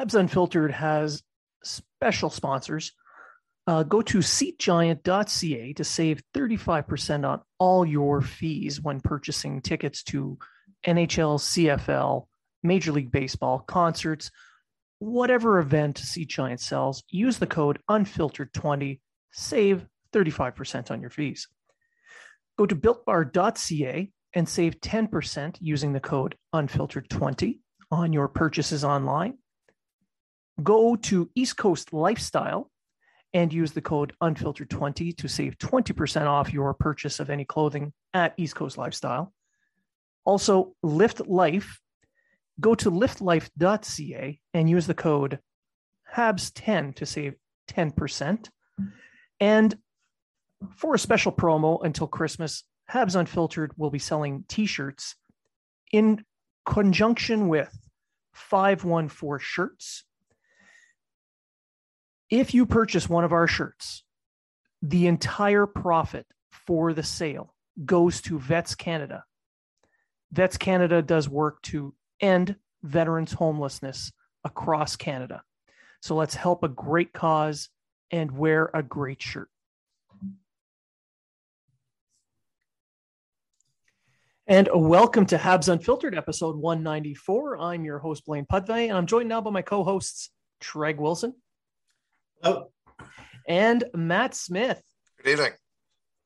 Habs Unfiltered has special sponsors. Uh, go to seatgiant.ca to save 35% on all your fees when purchasing tickets to NHL, CFL, Major League Baseball, concerts, whatever event Seat Giant sells. Use the code unfiltered20, save 35% on your fees. Go to builtbar.ca and save 10% using the code unfiltered20 on your purchases online go to East Coast Lifestyle and use the code unfiltered20 to save 20% off your purchase of any clothing at East Coast Lifestyle. Also, Lift Life. Go to liftlife.ca and use the code HABS10 to save 10%. And for a special promo until Christmas, Habs Unfiltered will be selling t shirts in conjunction with 514 shirts if you purchase one of our shirts, the entire profit for the sale goes to Vets Canada. Vets Canada does work to end veterans' homelessness across Canada. So let's help a great cause and wear a great shirt. And welcome to Habs Unfiltered, episode 194. I'm your host, Blaine Pudvey, and I'm joined now by my co hosts, Treg Wilson. Oh. And Matt Smith. Good evening.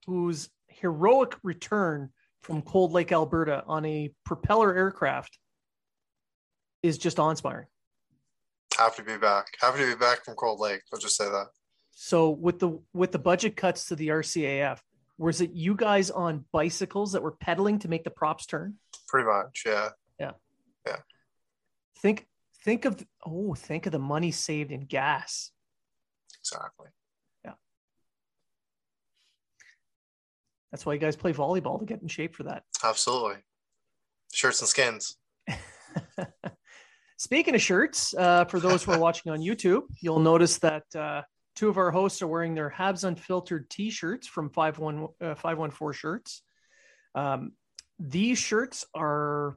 Whose heroic return from Cold Lake, Alberta on a propeller aircraft is just awe inspiring. Happy to be back. Happy to be back from Cold Lake. I'll just say that. So with the with the budget cuts to the RCAF, was it you guys on bicycles that were pedaling to make the props turn? Pretty much, yeah. Yeah. Yeah. Think think of oh, think of the money saved in gas. Exactly. Yeah. That's why you guys play volleyball to get in shape for that. Absolutely. Shirts and skins. Speaking of shirts, uh, for those who are watching on YouTube, you'll notice that uh, two of our hosts are wearing their Habs Unfiltered t shirts from 51, uh, 514 Shirts. Um, these shirts are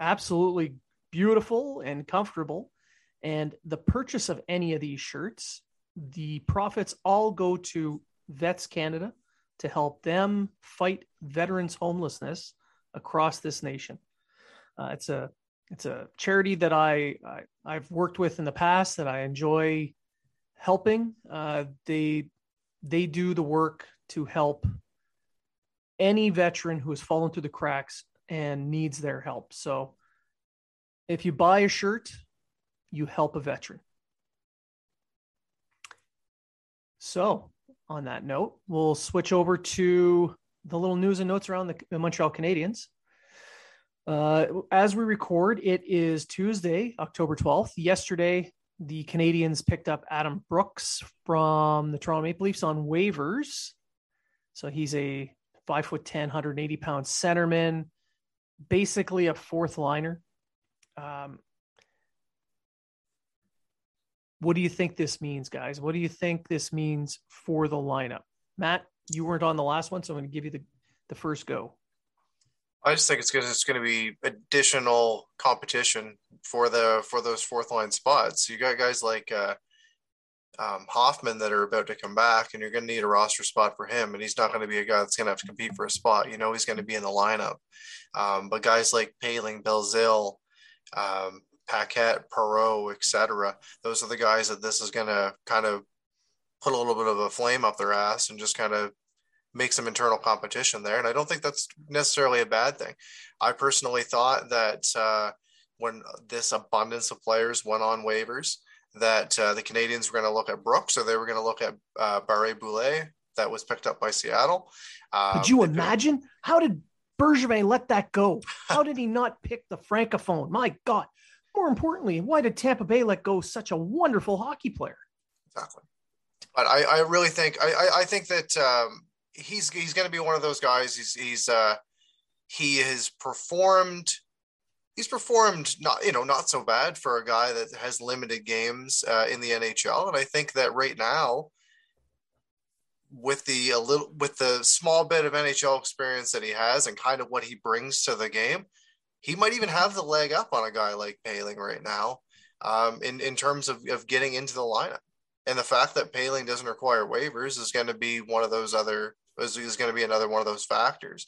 absolutely beautiful and comfortable. And the purchase of any of these shirts the profits all go to Vets Canada to help them fight veterans homelessness across this nation. Uh, it's a it's a charity that I, I have worked with in the past that I enjoy helping. Uh, they they do the work to help any veteran who has fallen through the cracks and needs their help. So if you buy a shirt, you help a veteran. So on that note, we'll switch over to the little news and notes around the Montreal Canadiens. Uh, as we record, it is Tuesday, October 12th. Yesterday, the Canadiens picked up Adam Brooks from the Toronto Maple Leafs on waivers. So he's a five foot 10, 180 pound centerman, basically a fourth liner. Um, what do you think this means, guys? What do you think this means for the lineup? Matt, you weren't on the last one, so I'm going to give you the, the first go. I just think it's to, it's going to be additional competition for the for those fourth line spots. You got guys like uh, um, Hoffman that are about to come back, and you're going to need a roster spot for him. And he's not going to be a guy that's going to have to compete for a spot. You know, he's going to be in the lineup. Um, but guys like Poehling, Belzile, um, Paquette, Perreault, etc. Those are the guys that this is going to kind of put a little bit of a flame up their ass and just kind of make some internal competition there. And I don't think that's necessarily a bad thing. I personally thought that uh, when this abundance of players went on waivers, that uh, the Canadiens were going to look at Brooks or they were going to look at uh, Barré-Boulet that was picked up by Seattle. Um, Could you imagine? How did Bergevin let that go? How did he not pick the francophone? My God. More importantly, why did Tampa Bay let go such a wonderful hockey player? Exactly. But I, I really think I, I, I think that um, he's he's going to be one of those guys. He's he's uh, he has performed. He's performed not you know not so bad for a guy that has limited games uh, in the NHL, and I think that right now, with the a little with the small bit of NHL experience that he has and kind of what he brings to the game, he might even have the leg up on a guy like Poehling right now, um, in in terms of of getting into the lineup. And the fact that Poehling doesn't require waivers is going to be one of those other is, is going to be another one of those factors.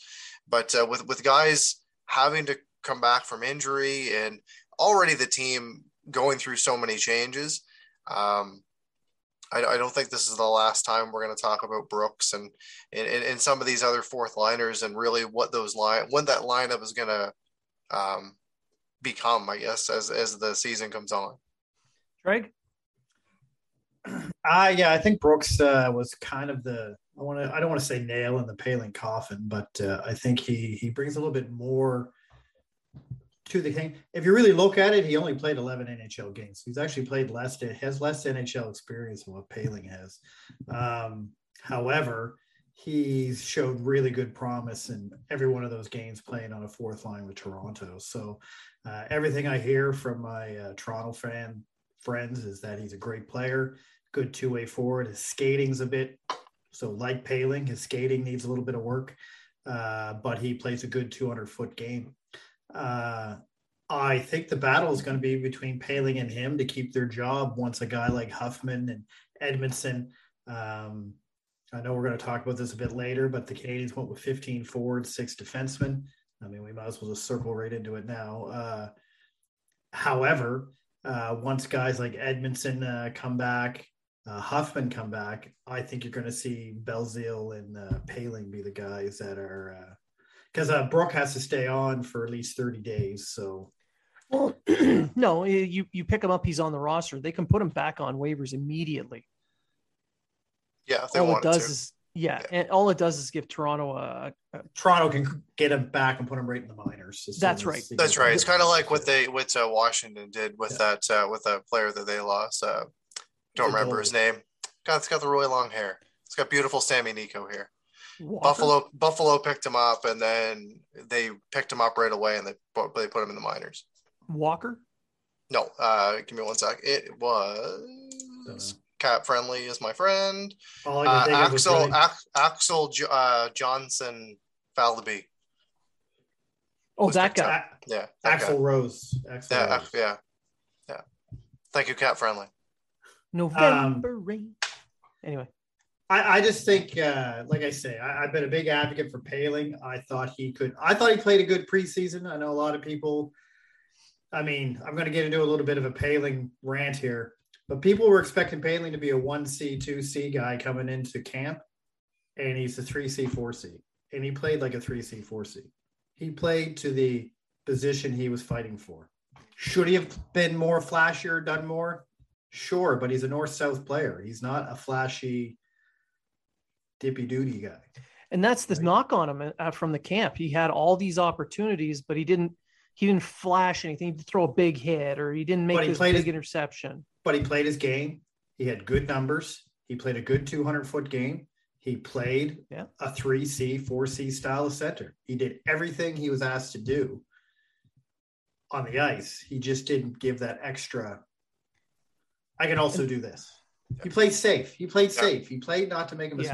But uh, with with guys having to come back from injury and already the team going through so many changes, um, I, I, don't think this is the last time we're going to talk about Brooks and, and and some of these other fourth liners and really what those line when that lineup is going to um, become, I guess, as as the season comes on. Greg. Uh, yeah, I think Brooks uh, was kind of the I want to I don't want to say nail in the Poehling coffin, but uh, I think he he brings a little bit more to the thing. If you really look at it, he only played 11 NHL games. He's actually played less. Has less NHL experience than what Poehling has. Um, however, he's showed really good promise in every one of those games playing on a fourth line with Toronto. So uh, everything I hear from my uh, Toronto fan friends is that he's a great player, good two way forward. His skating's a bit so like Poehling, his skating needs a little bit of work, uh, but he plays a good 200 foot game. Uh, I think the battle is going to be between Poehling and him to keep their job once a guy like Hoffman and Edmundson. Um, I know we're going to talk about this a bit later, but the Canadiens went with 15 forwards, six defensemen. I mean, we might as well just circle right into it now. Uh, however, uh, once guys like Edmundson uh, come back, uh, Hoffman come back, I think you're going to see Belzile and uh, Poehling be the guys that are because uh, uh, Brook has to stay on for at least 30 days. So, well, no, you you pick him up, he's on the roster. They can put him back on waivers immediately. Yeah, all it does to. is yeah, yeah, and all it does is give Toronto a, a, Toronto can get him back and put him right in the minors. That's right. That's right. It's kind of like what they what uh, Washington did with yeah. that uh, with a player that they lost. Uh, don't remember his name. God, it's got the really long hair. It's got beautiful Sami Niku here. Walker? Buffalo Buffalo picked him up, and then they picked him up right away, and they put, they put him in the minors. Walker? No, uh, give me one sec. It was Cap Friendly is my friend. Uh, Axel Axel uh, Johnson Falvey. Oh, that guy. Yeah, that Axel guy. Rose. Axel yeah, Rose. yeah, yeah. Thank you, Cap Friendly. November um, rain. Anyway. I, I just think, uh, like I say, I, have been a big advocate for Poehling. I thought he could. I thought he played a good preseason. I know a lot of people. I mean, I'm going to get into a little bit of a Poehling rant here, but people were expecting Poehling to be a one C, two C guy coming into camp, and he's a three C, four C, and he played like a three C, four C. He played to the position he was fighting for. Should he have been more flashier, done more? Sure, but he's a north south player. He's not a flashy dippy duty guy. And that's the Right. knock on him uh, from the camp. He had all these opportunities, but he didn't. He didn't flash anything. He didn't throw a big hit, or he didn't make he this big his- interception. But he played his game. He had good numbers. He played a good 200 foot game. He played Yeah. a 3C, 4C style of center. He did everything he was asked to do on the ice. He just didn't give that extra. I can also do this. He played safe. He played safe. He played not to make a Yeah.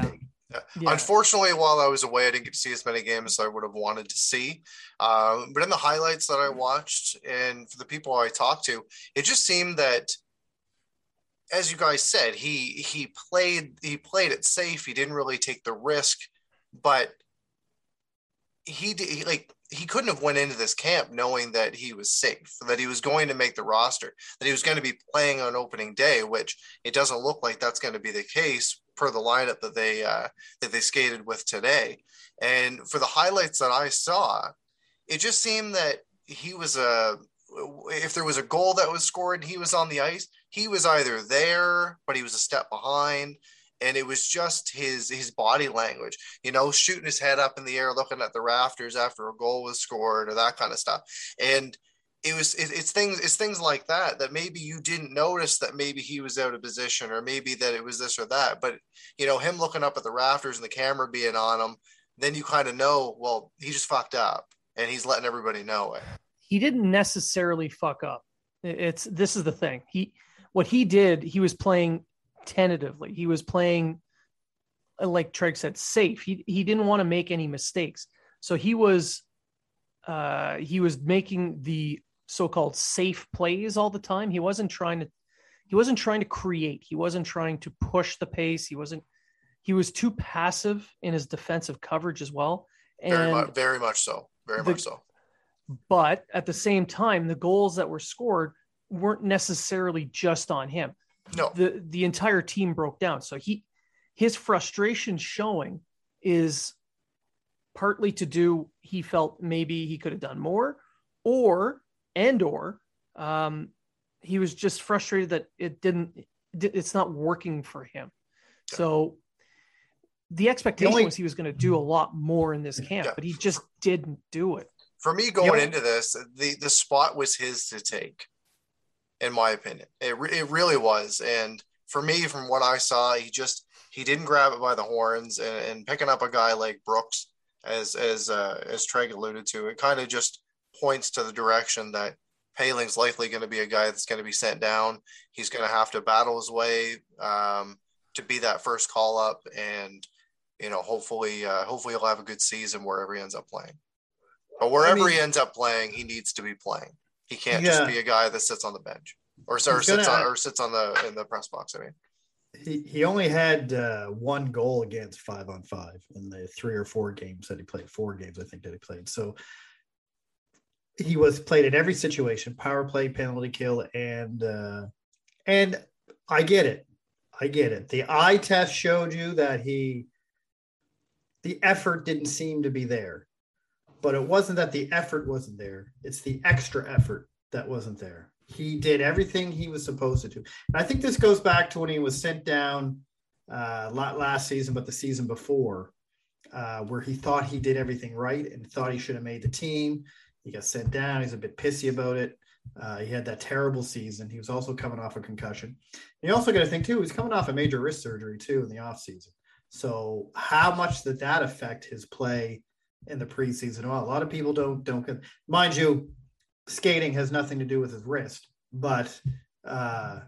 Mistake. Yeah. Unfortunately, while I was away, I didn't get to see as many games as I would have wanted to see. Um, but in the highlights that I watched, and for the people I talked to, it just seemed that, as you guys said, he he played he played it safe. He didn't really take the risk, but he, did, like he couldn't have went into this camp knowing that he was safe, that he was going to make the roster, that he was going to be playing on opening day, which it doesn't look like that's going to be the case per the lineup that they uh, that they skated with today. And for the highlights that I saw, it just seemed that he was a if there was a goal that was scored and he was on the ice, he was either there, but he was a step behind. And it was just his his body language, you know, shooting his head up in the air, looking at the rafters after a goal was scored, or that kind of stuff. And it was it, it's things it's things like that that maybe you didn't notice that maybe he was out of position or maybe that it was this or that but you know him looking up at the rafters and the camera being on him then you kind of know well he just fucked up and he's letting everybody know it he didn't necessarily fuck up. It's this is the thing. He what he did, he was playing tentatively. He was playing uh, like Treg said, safe. He he didn't want to make any mistakes. So he was uh he was making the so-called safe plays all the time. He wasn't trying to he wasn't trying to create. He wasn't trying to push the pace. He wasn't he was too passive in his defensive coverage as well. very And much very much so very the- much so but at the same time the goals that were scored weren't necessarily just on him no. the the entire team broke down. So he his frustration showing is partly to do he felt maybe he could have done more or and or um he was just frustrated that it didn't it's not working for him. So the expectation only- was he was going to do a lot more in this camp Yeah. but he just didn't do it. For me going Yeah. into this the the spot was his to take in my opinion. It, re- it really was and for me from what i saw he just he didn't grab it by the horns and, and picking up a guy like brooks as as uh, as Treg alluded to it kind of just points to the direction that Poehling's likely going to be a guy that's going to be sent down. He's going to have to battle his way um, to be that first call up and you know hopefully uh, hopefully he'll have a good season wherever he ends up playing. But wherever mean- he ends up playing, he needs to be playing. He can't Yeah. just be a guy that sits on the bench or, or sits on or sits on the in the press box. I mean, He, he only had uh, one goal against five on five in the three or four games that he played. Four games, I think, that he played. So he was played in every situation: power play, penalty kill, and uh, and I get it. I get it. The eye test showed you that he, the effort didn't seem to be there, but it wasn't that the effort wasn't there. It's the extra effort that wasn't there. He did everything he was supposed to do. And I think this goes back to when he was sent down uh, last season, but the season before, uh, where he thought he did everything right and thought he should have made the team. He got sent down. He's a bit pissy about it. Uh, he had that terrible season. He was also coming off a concussion. And you also got to think too. He's coming off a major wrist surgery too in the offseason. So how much did that affect his play in the preseason? Well, a lot of people don't don't get. Mind you, skating has nothing to do with his wrist, but uh,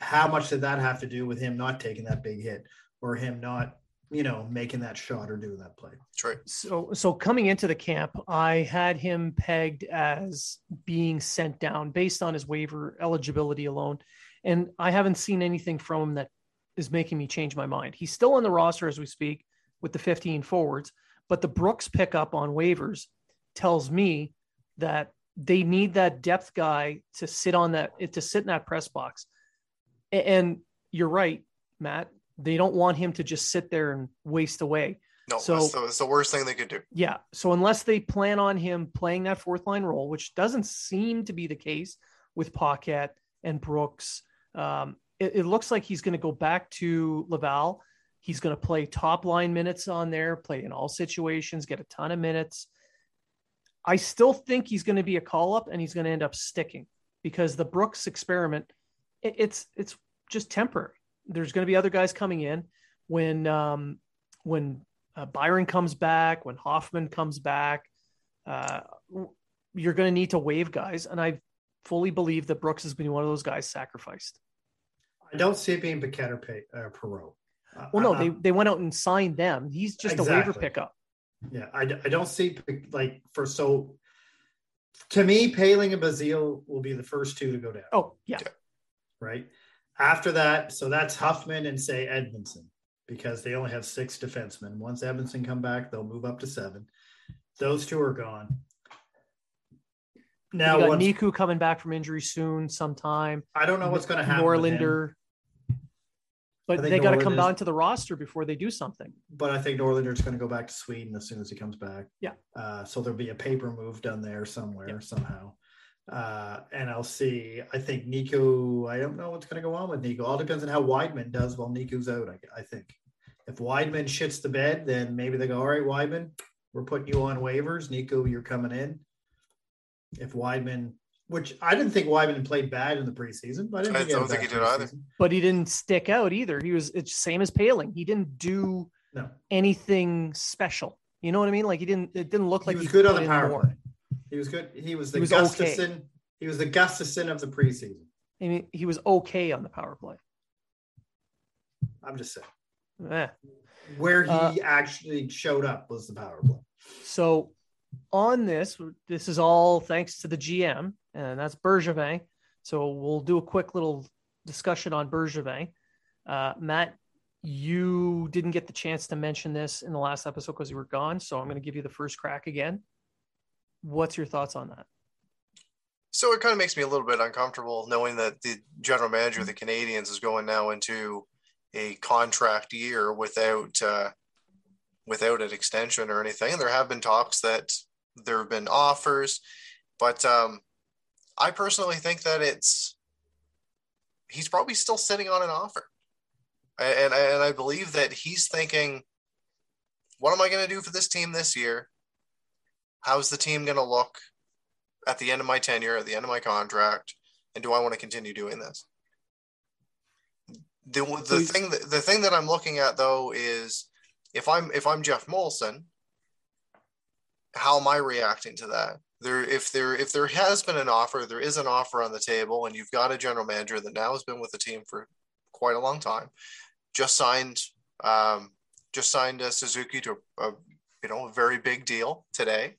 how much did that have to do with him not taking that big hit or him not, you know, making that shot or doing that play? True. So, so coming into the camp, I had him pegged as being sent down based on his waiver eligibility alone, and I haven't seen anything from him that is making me change my mind. He's still on the roster as we speak with the 15 forwards, but the Brooks pickup on waivers tells me that they need that depth guy to sit on that to sit in that press box. And you're right, Matt. They don't want him to just sit there and waste away. No, So- that's, the, that's the worst thing they could do. Yeah. So unless they plan on him playing that fourth line role, which doesn't seem to be the case with Paquette and Brooks, um, it, it looks like he's going to go back to Laval He's going to play top line minutes on there, play in all situations, get a ton of minutes. I still think he's going to be a call up and he's going to end up sticking because the Brooks experiment, it, it's it's just temporary. There's going to be other guys coming in when um, when uh, Byron comes back, when Hoffman comes back. Uh, you're going to need to waive guys, and I fully believe that Brooks has been one of those guys sacrificed. I don't see it being Paquette or Pay, uh, Perreault. Well, no, they, they went out and signed them. He's just exactly. a waiver pickup. Yeah, I, I don't see like for so to me, Poehling and Belzile will be the first two to go down. Oh, yeah. Right. After that, so that's Hoffman and say Edmundson because they only have six defensemen. Once Edmundson come back, they'll move up to seven. Those two are gone. Now, you got Niku coming back from injury soon, sometime. I don't know what's going to happen. Norlinder. But they got to come down to the roster before they do something. But I think Norlinder's going to go back to Sweden as soon as he comes back. Yeah. Uh, so there'll be a paper move done there somewhere yeah. somehow. Uh, NLC, I think Niku. I don't know what's going to go on with Niku. All depends on how Wideman does while Niku's out. I, I think if Wideman shits the bed, then maybe they go, all right, Wideman, we're putting you on waivers. Niku, you're coming in. If Wideman which I didn't think Wideman played bad in the preseason. But I, didn't I don't think he did either. But he didn't stick out either. He was it's same as Poehling. He didn't do no. anything special. You know what I mean? Like he didn't. It didn't look like he was he good on the power play. He was good. He was the he was Gustafsson. Okay. He was the Gustafsson of the preseason. I mean, he was okay on the power play. I'm just saying. Eh. Where he uh, actually showed up was the power play. So on this, this is all thanks to the GM and that's Bergevin. So we'll do a quick little discussion on Bergevin. Uh, Matt, you didn't get the chance to mention this in the last episode because you were gone. So I'm going to give you the first crack again. What's your thoughts on that? So it kind of makes me a little bit uncomfortable knowing that the general manager of the Canadiens is going now into a contract year without uh, without an extension or anything. And there have been talks that there have been offers, but um, I personally think that it's he's probably still sitting on an offer, and and I believe that he's thinking, what am I going to do for this team this year? How's the team going to look at the end of my tenure, at the end of my contract, and do I want to continue doing this? The the thing that, the thing that I'm looking at though is if I'm if I'm Jeff Molson, how am I reacting to that? there if there if there has been an offer there is an offer on the table and you've got a general manager that now has been with the team for quite a long time just signed um, just signed a suzuki to a you know a very big deal today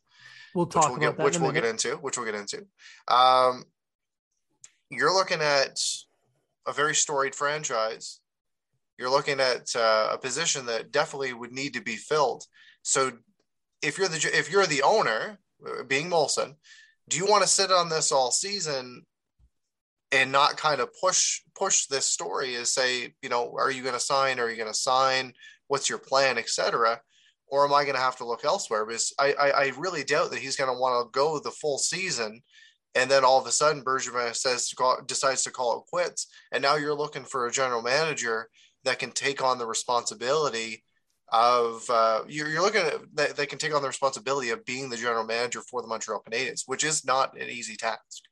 we'll talk which we'll about get, which we'll get into which we'll get into um, you're looking at a very storied franchise you're looking at uh, a position that definitely would need to be filled so if you're the if you're the owner uh, being Molson, do you want to sit on this all season and not kind of push push this story is say, you know, are you going to sign? Are you going to sign? What's your plan, etc. Or am I going to have to look elsewhere? Because I, I, I really doubt that he's going to want to go the full season, and then all of a sudden Bergevin says decides to call it quits, and now you're looking for a general manager that can take on the responsibility of uh, you're, you're looking at that they can take on the responsibility of being the general manager for the Montreal Canadiens, which is not an easy task.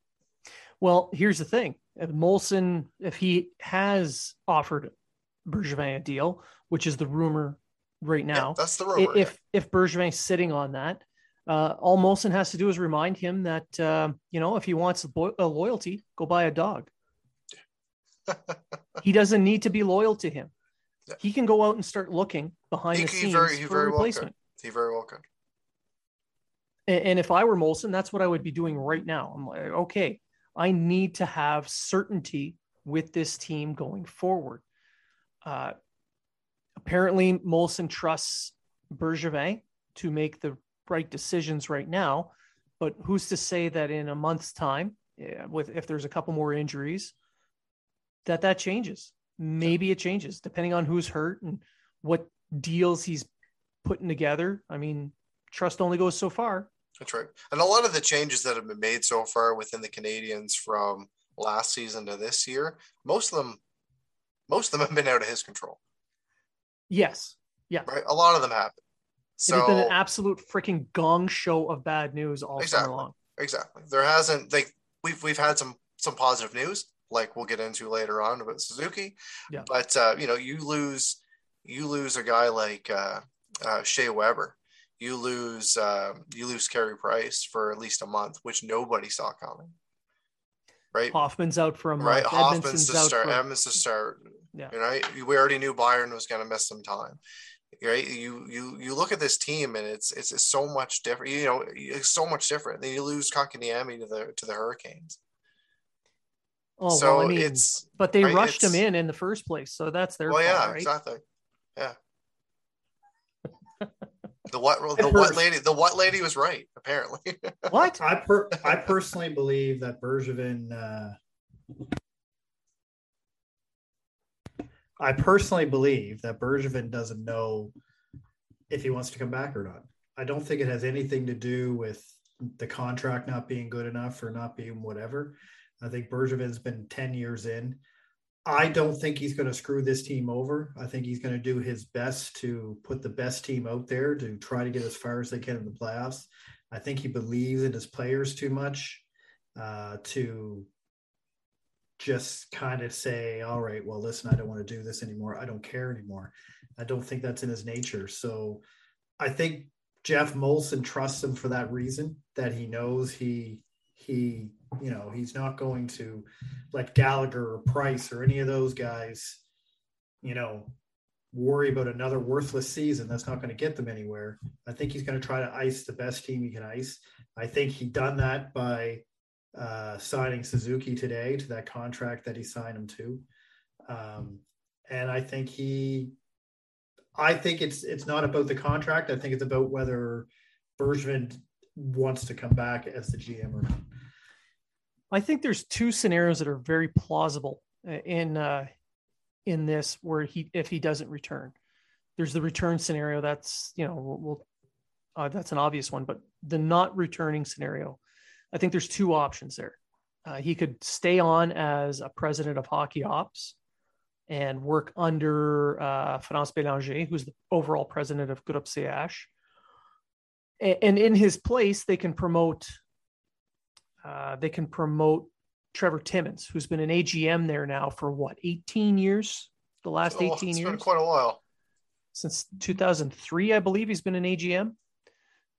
Well, here's the thing: if Molson, if he has offered Bergevin a deal, which is the rumor right now, yeah, that's the rumor. If yeah. if Bergevin's sitting on that, uh, all Molson has to do is remind him that uh, you know if he wants a loyalty, go buy a dog. he doesn't need to be loyal to him. Yeah. He can go out and start looking behind he, the scenes very, for very replacement. Well he very well could. And, and if I were Molson, that's what I would be doing right now. I'm like, okay, I need to have certainty with this team going forward. Uh, apparently, Molson trusts Bergevin to make the right decisions right now. But who's to say that in a month's time, yeah, with if there's a couple more injuries, that that changes? maybe it changes depending on who's hurt and what deals he's putting together. I mean, trust only goes so far. That's right. And a lot of the changes that have been made so far within the Canadiens from last season to this year, most of them most of them have been out of his control. Yes. Yeah. right? A lot of them happen. it has been an absolute freaking gong show of bad news all Exactly. summer long. exactly, there hasn't like we've we've had some some positive news, like we'll get into later on about Suzuki. Yeah. But uh, you know, you lose you lose a guy like uh, uh, Shea Weber. You lose um, you lose Carey Price for at least a month, which nobody saw coming. Right. Hoffman's out for a month. right? Hoffman's Edmundson's to out start. for- Edmonds to start. Yeah. You know, we already knew Byron was going to miss some time. Right? You you you look at this team and it's it's, it's so much different. You know, it's so much different. Then you lose Kotkaniemi to the to the Hurricanes. Oh, so well, I mean, it's but they right, rushed him in in the first place, so that's their well, fault, yeah, right? exactly. Yeah. the what the I've what lady the what lady was right apparently. What? I per I personally believe that Bergevin. Uh, I personally believe that Bergevin doesn't know if he wants to come back or not. I don't think it has anything to do with the contract not being good enough or not being whatever. I think Bergevin's been 10 years in. I don't think he's going to screw this team over. I think he's going to do his best to put the best team out there to try to get as far as they can in the playoffs. I think he believes in his players too much uh, to just kind of say, all right, well, listen, I don't want to do this anymore. I don't care anymore. I don't think that's in his nature. So I think Jeff Molson trusts him for that reason that he knows he he you know he's not going to let Gallagher or Price or any of those guys you know worry about another worthless season that's not going to get them anywhere. I think he's going to try to ice the best team he can ice. I think he done that by uh, signing Suzuki today to that contract that he signed him to, um, and I think he, I think it's it's not about the contract. I think it's about whether Bergman wants to come back as the GM or not. I think there's two scenarios that are very plausible uh, in uh, in this where he if he doesn't return. There's the return scenario. That's you know we'll, uh, that's an obvious one, but the not returning scenario, I think there's two options there. Uh, he could stay on as a president of hockey ops and work under uh, France Bélanger, who's the overall president of Groupe CH. And in his place, they can promote uh, they can promote Trevor Timmins, who's been an AGM there now for what, 18 years? The last Oh, 18 it's been years? quite a while. Since 2003, I believe he's been an AGM. I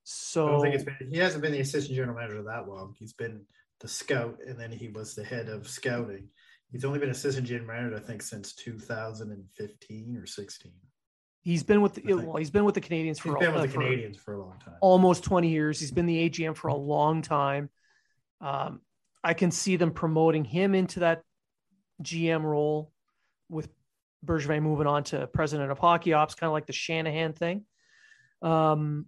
So don't think it's been. He hasn't been the assistant general manager that long. He's been the scout, and then he was the head of scouting. He's only been assistant general manager, I think, since 2015 or 16. he's been with the, well, he's been with the Canadiens He's for, been with uh, the for Canadiens for a long time. almost 20 years. He's been the AGM for a long time. Um, I can see them promoting him into that GM role with Bergevin moving on to president of hockey ops, kind of like the Shanahan thing. Um,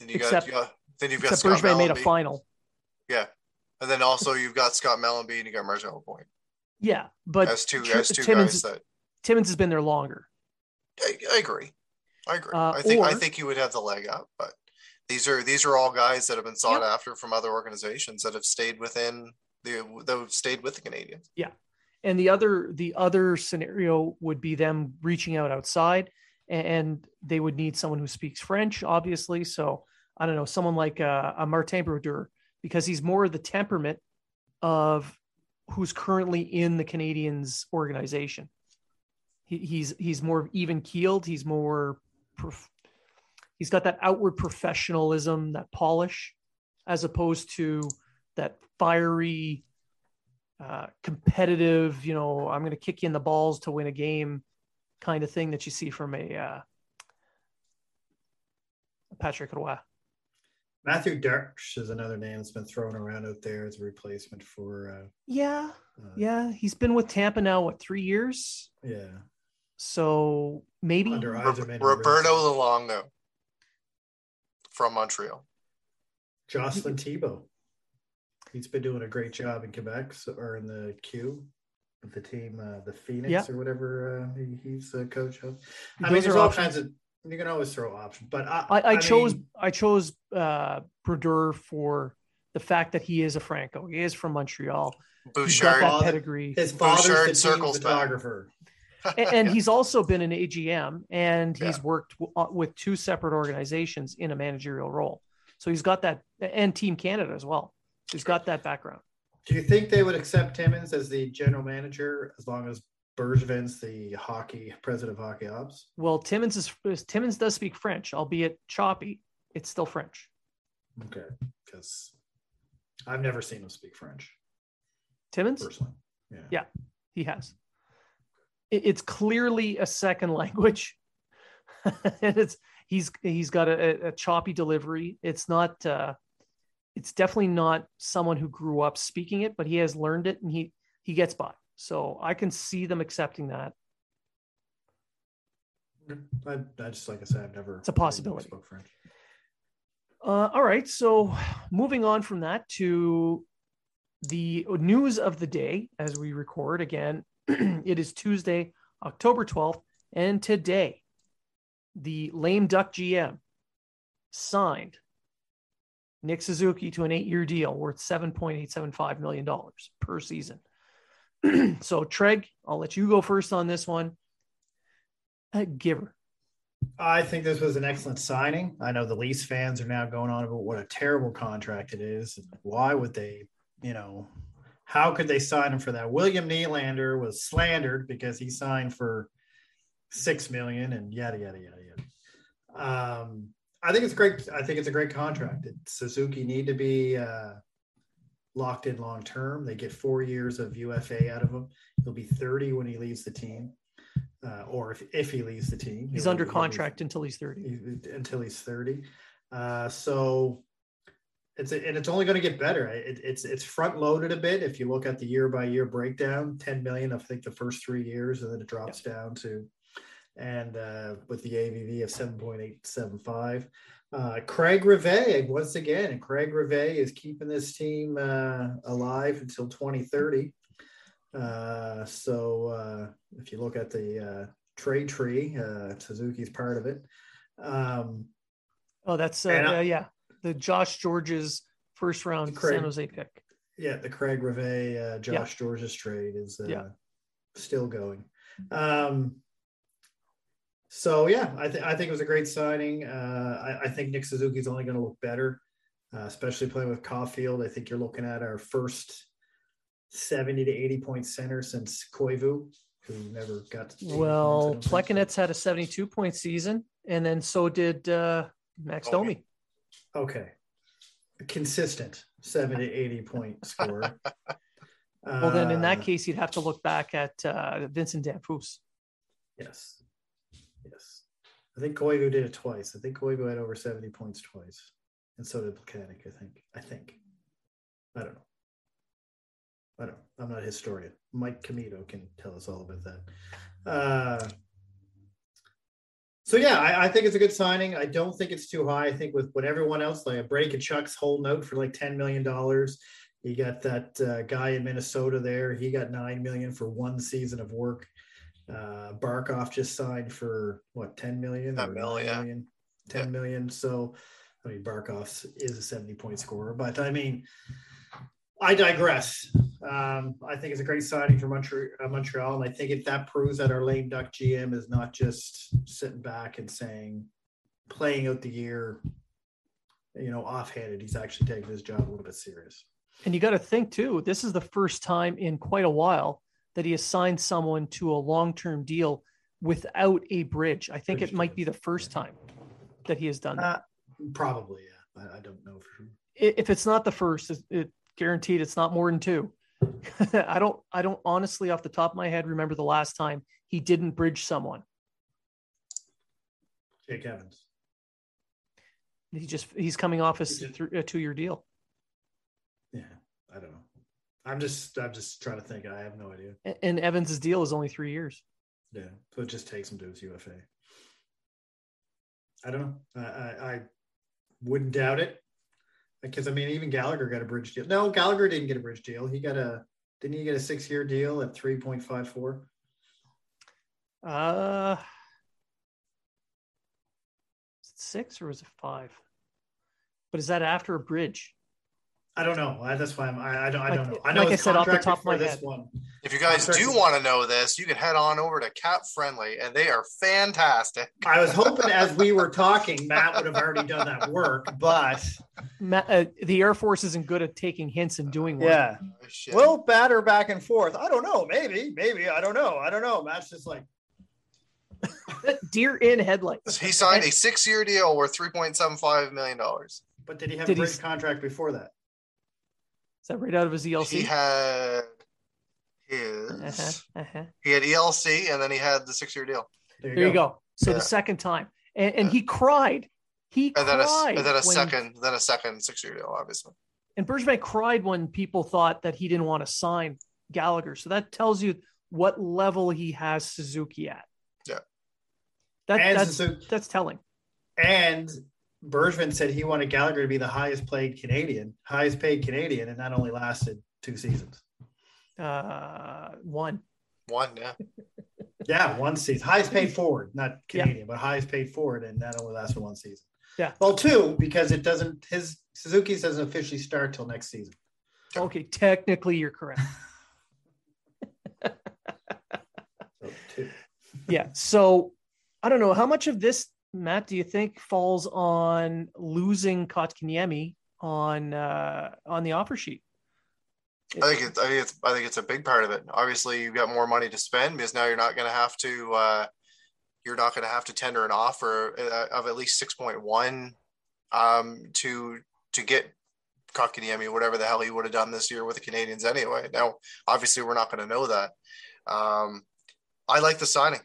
And you Except- got, you got then you've got Scott Bergevin made a final. Yeah. And then also you've got Scott Mellanby and you got Marcel Point Yeah, but as two as two Timmins, guys that Timmins has been there longer. I, I agree. I agree. Uh, I think I think he would have the leg up, but these are these are all guys that have been sought after from other organizations that have stayed within the that have stayed with the Canadiens. Yeah, and the other the other scenario would be them reaching out outside, and they would need someone who speaks French, obviously. So I don't know, someone like uh, a Martin Brodeur, because he's more the temperament of who's currently in the Canadiens organization. He, he's he's more even keeled. He's more he's got that outward professionalism, that polish, as opposed to that fiery, uh, competitive. You know, I'm going to kick you in the balls to win a game, kind of thing that you see from a uh, Patrick Roy. Mathieu Darche is another name that's been thrown around out there as a replacement for. Uh, Yeah, uh, yeah, he's been with Tampa now what three years? yeah. So maybe Under Ro- Roberto Rinson. Luongo from Montreal. Jocelyn Thibault. He's been doing a great job in Quebec so, or in the Q with the team, uh, the Phoenix Yeah. or whatever uh, he, he's the coach of. I Those mean, there's are all options. kinds of. You can always throw options, but I, I, I, chose mean, I chose uh, Brodeur for the fact that he is a Franco. He is from Montreal. He's got Bouchard that pedigree. his father's Bouchard the team circles photographer. And, and he's also been an AGM, and he's Yeah. worked w- uh, with two separate organizations in a managerial role. So he's got that, and Team Canada as well. He's got that background. Do you think they would accept Timmins as the general manager as long as Bergevin's the hockey president of hockey ops? Well, Timmins is is- Timmins does speak French, albeit choppy. It's still French. Okay, because I've never seen him speak French Timmins, personally. Yeah. Yeah. he has. It- it's clearly a second language, and it's he's he's got a, a choppy delivery. It's not. Uh, it's definitely not someone who grew up speaking it, but he has learned it, and he he gets by. So I can see them accepting that. I, I just like I said, I've never. It's a possibility. Spoke French. Uh, all right. So moving on from that to the news of the day as we record again, it is Tuesday, October 12th. And today, the lame duck GM signed Nick Suzuki to an eight year deal worth $7.875 million per season. so, Treg, I'll let you go first on this one. Uh, giver. I think this was an excellent signing. I know the Leafs fans are now going on about what a terrible contract it is. Why would they, you know, how could they sign him for that? William Nylander was slandered because he signed for six million and yada yada yada yada. Um, I think it's great. I think it's a great contract. Suzuki need to be uh, locked in long term. They get four years of UFA out of him. He'll be 30 when he leaves the team, uh, or if, if he leaves the team. He's under he'll be- contract until he's 30. he- until he's 30. Uh, so it's and it's only going to get better. It, it's it's front loaded a bit. If you look at the year by year breakdown, 10 million, I think the first three years, and then it drops down to, and uh, with the AAV of 7.875. Uh, Craig Rivet once again, and Craig Rivet is keeping this team uh, alive until 2030. Uh, so uh, if you look at the uh, trade tree, uh, Suzuki's part of it. Um, Oh, that's yeah, the Josh Gorges's first round Craig. San Jose pick. yeah, the Craig Rivet, uh, Josh Yeah. Gorges's trade is uh, Yeah. still going. Um, so yeah, I, th- I think it was a great signing. Uh, I, I think Nick Suzuki's only going to look better, uh, especially playing with Caufield. I think you're looking at our first 70 to 80 point center since Koivu, who never got. to 80 points, I Well. Plekanec had a 72 point season, and then so did uh, Max Domi. Domi. Okay. Consistent 70 to 80 point score. Well, then in that Uh, case, you'd have to look back at uh, Vincent Damphousse. Yes. Yes. I think Koivu did it twice. I think Koivu had over 70 points twice. And so did Plekanec, I think. I think. I don't know. I don't know. I'm not a historian. Mike Camito can tell us all about that. Uh, so yeah, I, I think it's a good signing. I don't think it's too high. I think with what everyone else, like a break of Chuck's whole note for like $10 million. You got that uh, guy in Minnesota there. He got nine million for one season of work. Uh, Barkov just signed for what 10 million? Ten or mil, nine yeah. million? 10 million. So, I mean, Barkov is a 70 point scorer, but I mean, I digress. Um, I think it's a great signing for Montreal, uh, Montreal, and I think if that proves that our lame duck GM is not just sitting back and saying, playing out the year, you know, offhanded. He's actually taking his job a little bit serious. And you got to think too, this is the first time in quite a while that he has signed someone to a long term deal without a bridge. I think Bridge it might be the first time that he has done that. Uh, probably, yeah. I, I don't know for sure. If it's not the first, it guaranteed it's not more than two. I don't, I don't honestly, off the top of my head, remember the last time he didn't bridge someone. Jake Evans. He just, he's coming off a, a two year deal. Yeah, I don't know. I'm just, I'm just trying to think. I have no idea. A- And Evans's deal is only three years. Yeah, so it just takes him to his UFA. I don't know. I, I, I wouldn't doubt it because I mean, even Gallagher got a bridge deal. No, Gallagher didn't get a bridge deal. He got a didn't he get a six year deal at three point five four? Uh, six or was it five? But is that after a bridge? I don't know. I, that's why I'm, I, I don't. I don't know. I know like I said, off the top of for my this head. one. If you guys Contract- do want to know this, you can head on over to Cap Friendly, and they are fantastic. I was hoping as we were talking, Matt would have already done that work, but Ma- uh, the Air Force isn't good at taking hints and doing work. yeah, Oh, we'll batter back and forth. I don't know. Maybe, maybe. I don't know. I don't know. Matt's just like, Deer in headlights. he signed a six-year deal worth three point seven five million dollars. but did he have Did a he great s- contract before that? Is that right out of his ELC? He had his. Uh-huh, uh-huh. He had ELC, and then he had the six-year deal, There you go. So Yeah. the second time, and, and he cried. He and then a, cried. and then a when- second, then a second six-year deal, obviously. And Bergevin cried when people thought that he didn't want to sign Gallagher. So that tells you what level he has Suzuki at. Yeah. That, that's Suzuki- that's telling. And Bergevin said he wanted Gallagher to be the highest paid Canadian, highest paid Canadian, and that only lasted two seasons. Uh, one. One, yeah. Yeah, one season. Highest paid forward, not Yeah. Canadian, but highest paid forward, and that only lasted one season. Yeah. Well, two because it doesn't. His Suzuki doesn't officially start till next season. Okay, technically you're correct. So two. yeah. So I don't know how much of this, Matt, do you think falls on losing Kotkaniemi on uh, on the offer sheet? I think it's, I think it's, I think it's a big part of it. Obviously, you've got more money to spend because now you're not going to have to, uh, you're not going to have to tender an offer uh, of at least six point one um, to to get Kotkaniemi, whatever the hell he would have done this year with the Canadiens anyway. Now, obviously, we're not going to know that. Um, I like the signing.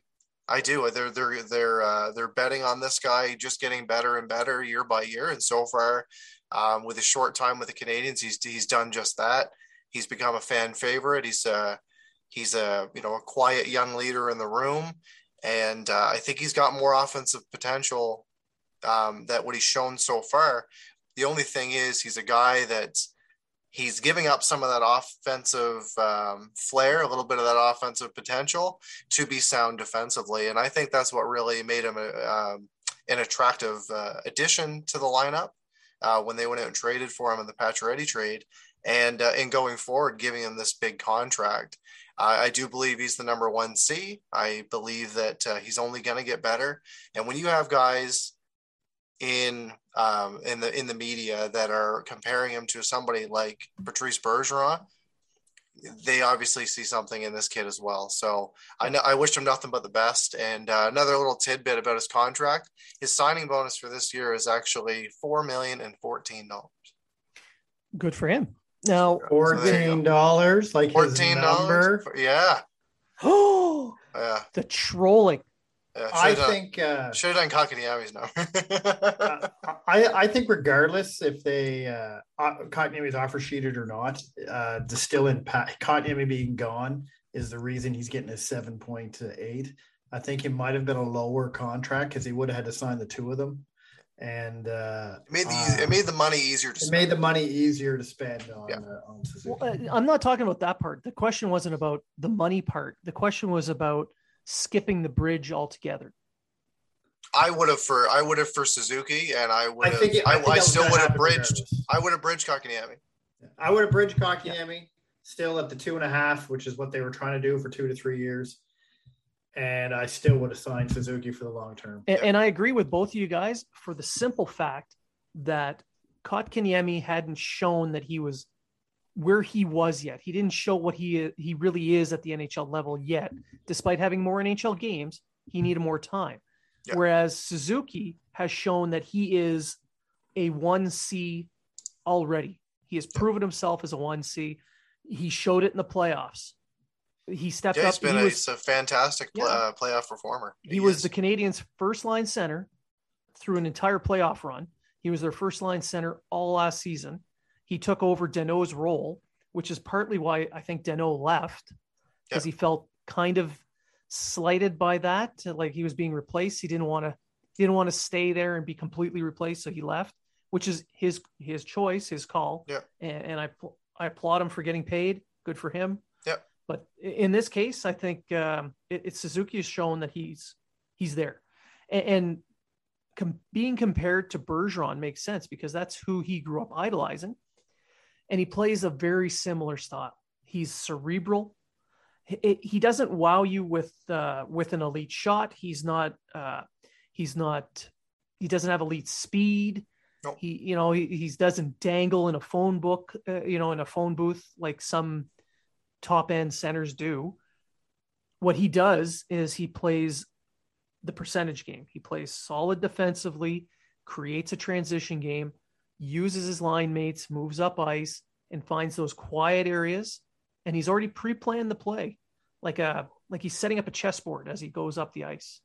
I do. They're they're they're uh, they're betting on this guy just getting better and better year by year, and so far, um, with a short time with the Canadiens, he's he's done just that. He's become a fan favorite. He's a he's a you know a quiet young leader in the room, and uh, I think he's got more offensive potential um, that what he's shown so far. The only thing is he's a guy that's he's giving up some of that offensive um, flair, a little bit of that offensive potential to be sound defensively, and I think that's what really made him a, um, an attractive uh, addition to the lineup uh, when they went out and traded for him in the Pacioretty trade and uh, in going forward, giving him this big contract. I do believe he's the number one C. I believe that uh, he's only going to get better. And when you have guys in um, in the in the media that are comparing him to somebody like Patrice Bergeron, they obviously see something in this kid as well. So I know I wish him nothing but the best. And uh, another little tidbit about his contract: his signing bonus for this year is actually four million and fourteen dollars. Good for him. Now, Fourteen dollars, like Fourteen number. dollars. Yeah, oh, yeah. the trolling. Yeah. I Should've done- think. Uh, should have done Kotkaniemi's number. uh, I I think regardless if they uh, uh, offer sheeted or not, uh, the still in Pat Kotkaniemi being gone is the reason he's getting a seven point eight. I think it might have been a lower contract because he would have had to sign the two of them, and uh, it made the uh, it made the money easier to it spend. made the money easier to spend on Yeah. uh, on Suzuki. Well, uh, I'm not talking about that part. The question wasn't about the money part. The question was about skipping the bridge altogether. I would have for I would have for Suzuki, and I would I have. think it- I, I think I that still would have bridged. regardless. I would have bridged Kotkaniemi. I would have bridged Kotkaniemi still at the two and a half, which is what they were trying to do for two to three years. And I still would have signed Suzuki for the long term. And, and I agree with both of you guys for the simple fact that Kotkaniemi hadn't shown that he was where he was yet. He didn't show what he he really is at the NHL level yet. Despite having more NHL games, he needed more time. Yeah. Whereas Suzuki has shown that he is a 1C already. He has proven himself as a 1C. He showed it in the playoffs. He stepped Yeah, up. been he a, was, he's a fantastic pl- Yeah. uh, playoff performer. he was is. the Canadiens' first line center through an entire playoff run. He was their first line center all last season. He took over Danault's role, which is partly why I think Dano left because he felt kind of slighted by that. Like he was being replaced. He didn't want to didn't want to stay there and be completely replaced, so he left, which is his his choice, his call. Yeah. And, and I I applaud him for getting paid. Good for him. Yeah. But in this case, I think um, it, it's Suzuki has shown that he's he's there, and, and com- being compared to Bergeron makes sense because that's who he grew up idolizing. And he plays a very similar style. He's cerebral. He, he doesn't wow you with uh, with an elite shot. He's not. Uh, he's not. He doesn't have elite speed. Nope. He, you know, he, he doesn't dangle in a phone book, uh, you know, in a phone booth like some top end centers do. What he does is he plays the percentage game. He plays solid defensively, creates a transition game, uses his line mates, moves up ice, and finds those quiet areas. And he's already pre-planned the play, like a like he's setting up a chessboard as he goes up the ice.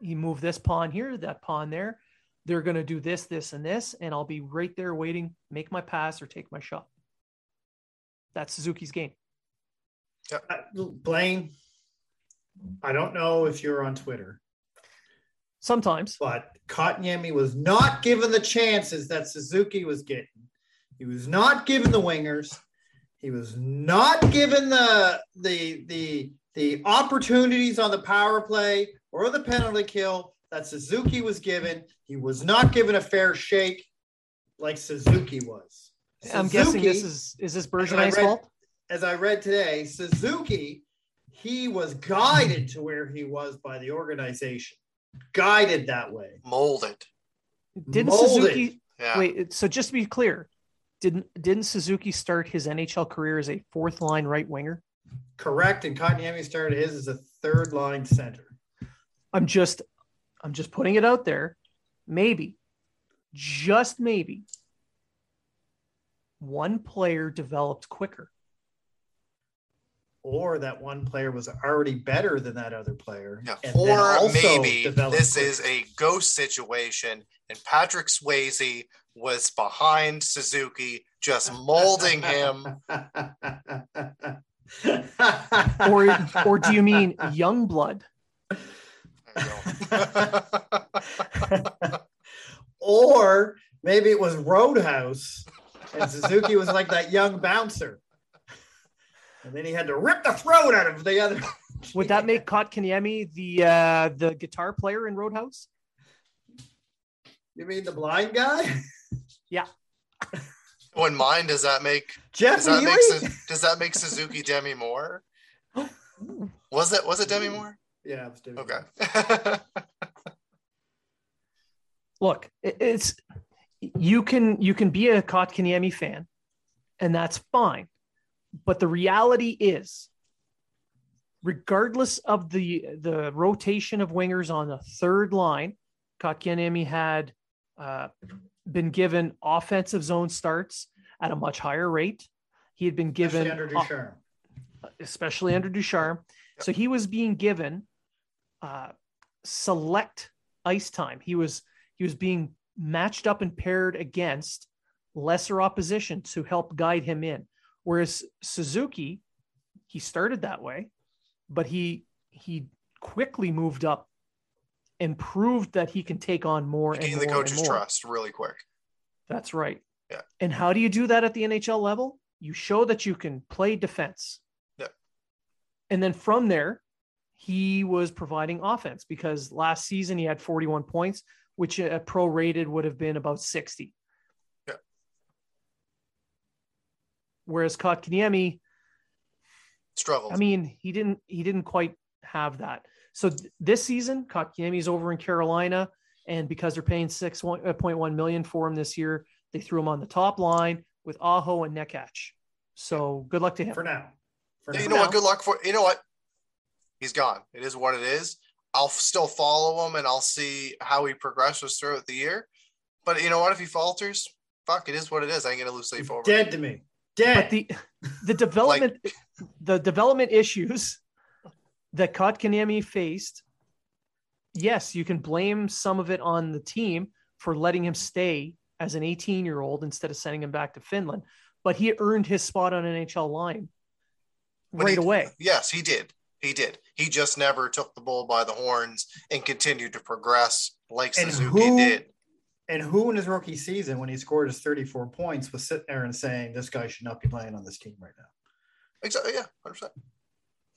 He moved this pawn here, that pawn there. They're going to do this, this, and this, and I'll be right there waiting, make my pass or take my shot. That's Suzuki's game. Uh, Blaine, I don't know if you're on Twitter, Sometimes but Kotkaniemi was not given the chances that Suzuki was getting. He was not given the wingers. He was not given the the the the opportunities on the power play or the penalty kill that Suzuki was given. He was not given a fair shake like Suzuki was. I'm guessing this Suzuki- is is this Bergevin's fault. as I read today, Suzuki, he was guided to where he was by the organization, guided that way. Molded. Didn't molded. Suzuki Yeah. wait? So just to be clear, didn't didn't Suzuki start his NHL career as a fourth line right winger? Correct. And Kotkaniemi started his as a third line center. I'm just I'm just putting it out there. Maybe, just maybe, one player developed quicker. Or that one player was already better than that other player. Yeah, or maybe this quicker. is a ghost situation, and Patrick Swayze was behind Suzuki, just molding him. Or or do you mean young blood? or maybe it was Roadhouse and Suzuki was like that young bouncer. And then he had to rip the throat out of the other. Would that make Kotkaniemi the uh, the guitar player in Roadhouse? You mean the blind guy? Yeah. When mine does that make Jeff does that Healey? make does that make Suzuki Demi Moore? Was it was it Demi Moore? Yeah, it was Demi Okay. Look, it's you can you can be a Kotkaniemi fan, and that's fine. But the reality is, regardless of the the rotation of wingers on the third line, Kotkaniemi had uh, been given offensive zone starts at a much higher rate. He had been given Especially under Ducharme. especially under Ducharme. So he was being given uh, select ice time. He was he was being matched up and paired against lesser opposition to help guide him in. Whereas Suzuki, he started that way, but he he quickly moved up and proved that he can take on more and more the coach's and more. trust really quick. That's right. Yeah. And how do you do that at the NHL level? You show that you can play defense. Yeah. And then from there, he was providing offense because last season he had 41 points, which a pro rated would have been about 60. Whereas Kotkaniemi, Struggled. I mean, he didn't he didn't quite have that. So th- this season, Kotkaniemi's over in Carolina, and because they're paying six uh, point one million for him this year, they threw him on the top line with Aho and Necas. So good luck to him. For now. For Yeah, now. you know what? Good luck for you know what? He's gone. It is what it is. I'll still follow him and I'll see how he progresses throughout the year. But you know what? If he falters, fuck, it is what it is. I ain't gonna lose sleep over. it. Dead to me. Dead. But the the development the development issues that Kotkaniemi faced, yes, you can blame some of it on the team for letting him stay as an 18 year old instead of sending him back to Finland. But he earned his spot on an NHL line But right he- away. Yes, he did. He did. He just never took the bull by the horns and continued to progress like And Suzuki who- did. And who in his rookie season, when he scored his 34 points, was sitting there and saying, This guy should not be playing on this team right now? Exactly. Yeah, hundred percent.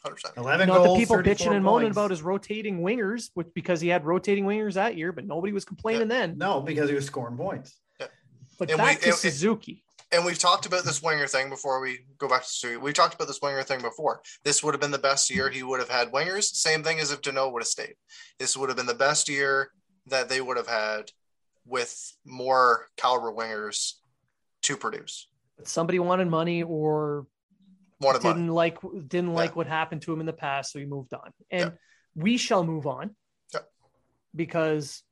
Hundred percent. 11 Not the goals, people 34 bitching and moaning points. about his rotating wingers, which because he had rotating wingers that year, but nobody was complaining then. No, because he was scoring points. But And we, to and, Suzuki. And we've talked about this winger thing before we go back to Suzuki. We've talked about this winger thing before. This would have been the best year he would have had wingers. Same thing as if Danault would have stayed. This would have been the best year that they would have had with more caliber wingers to produce. Somebody wanted money or Wanted didn't money. like didn't like what happened to him in the past, so he moved on. And Yeah. we shall move on Yeah. because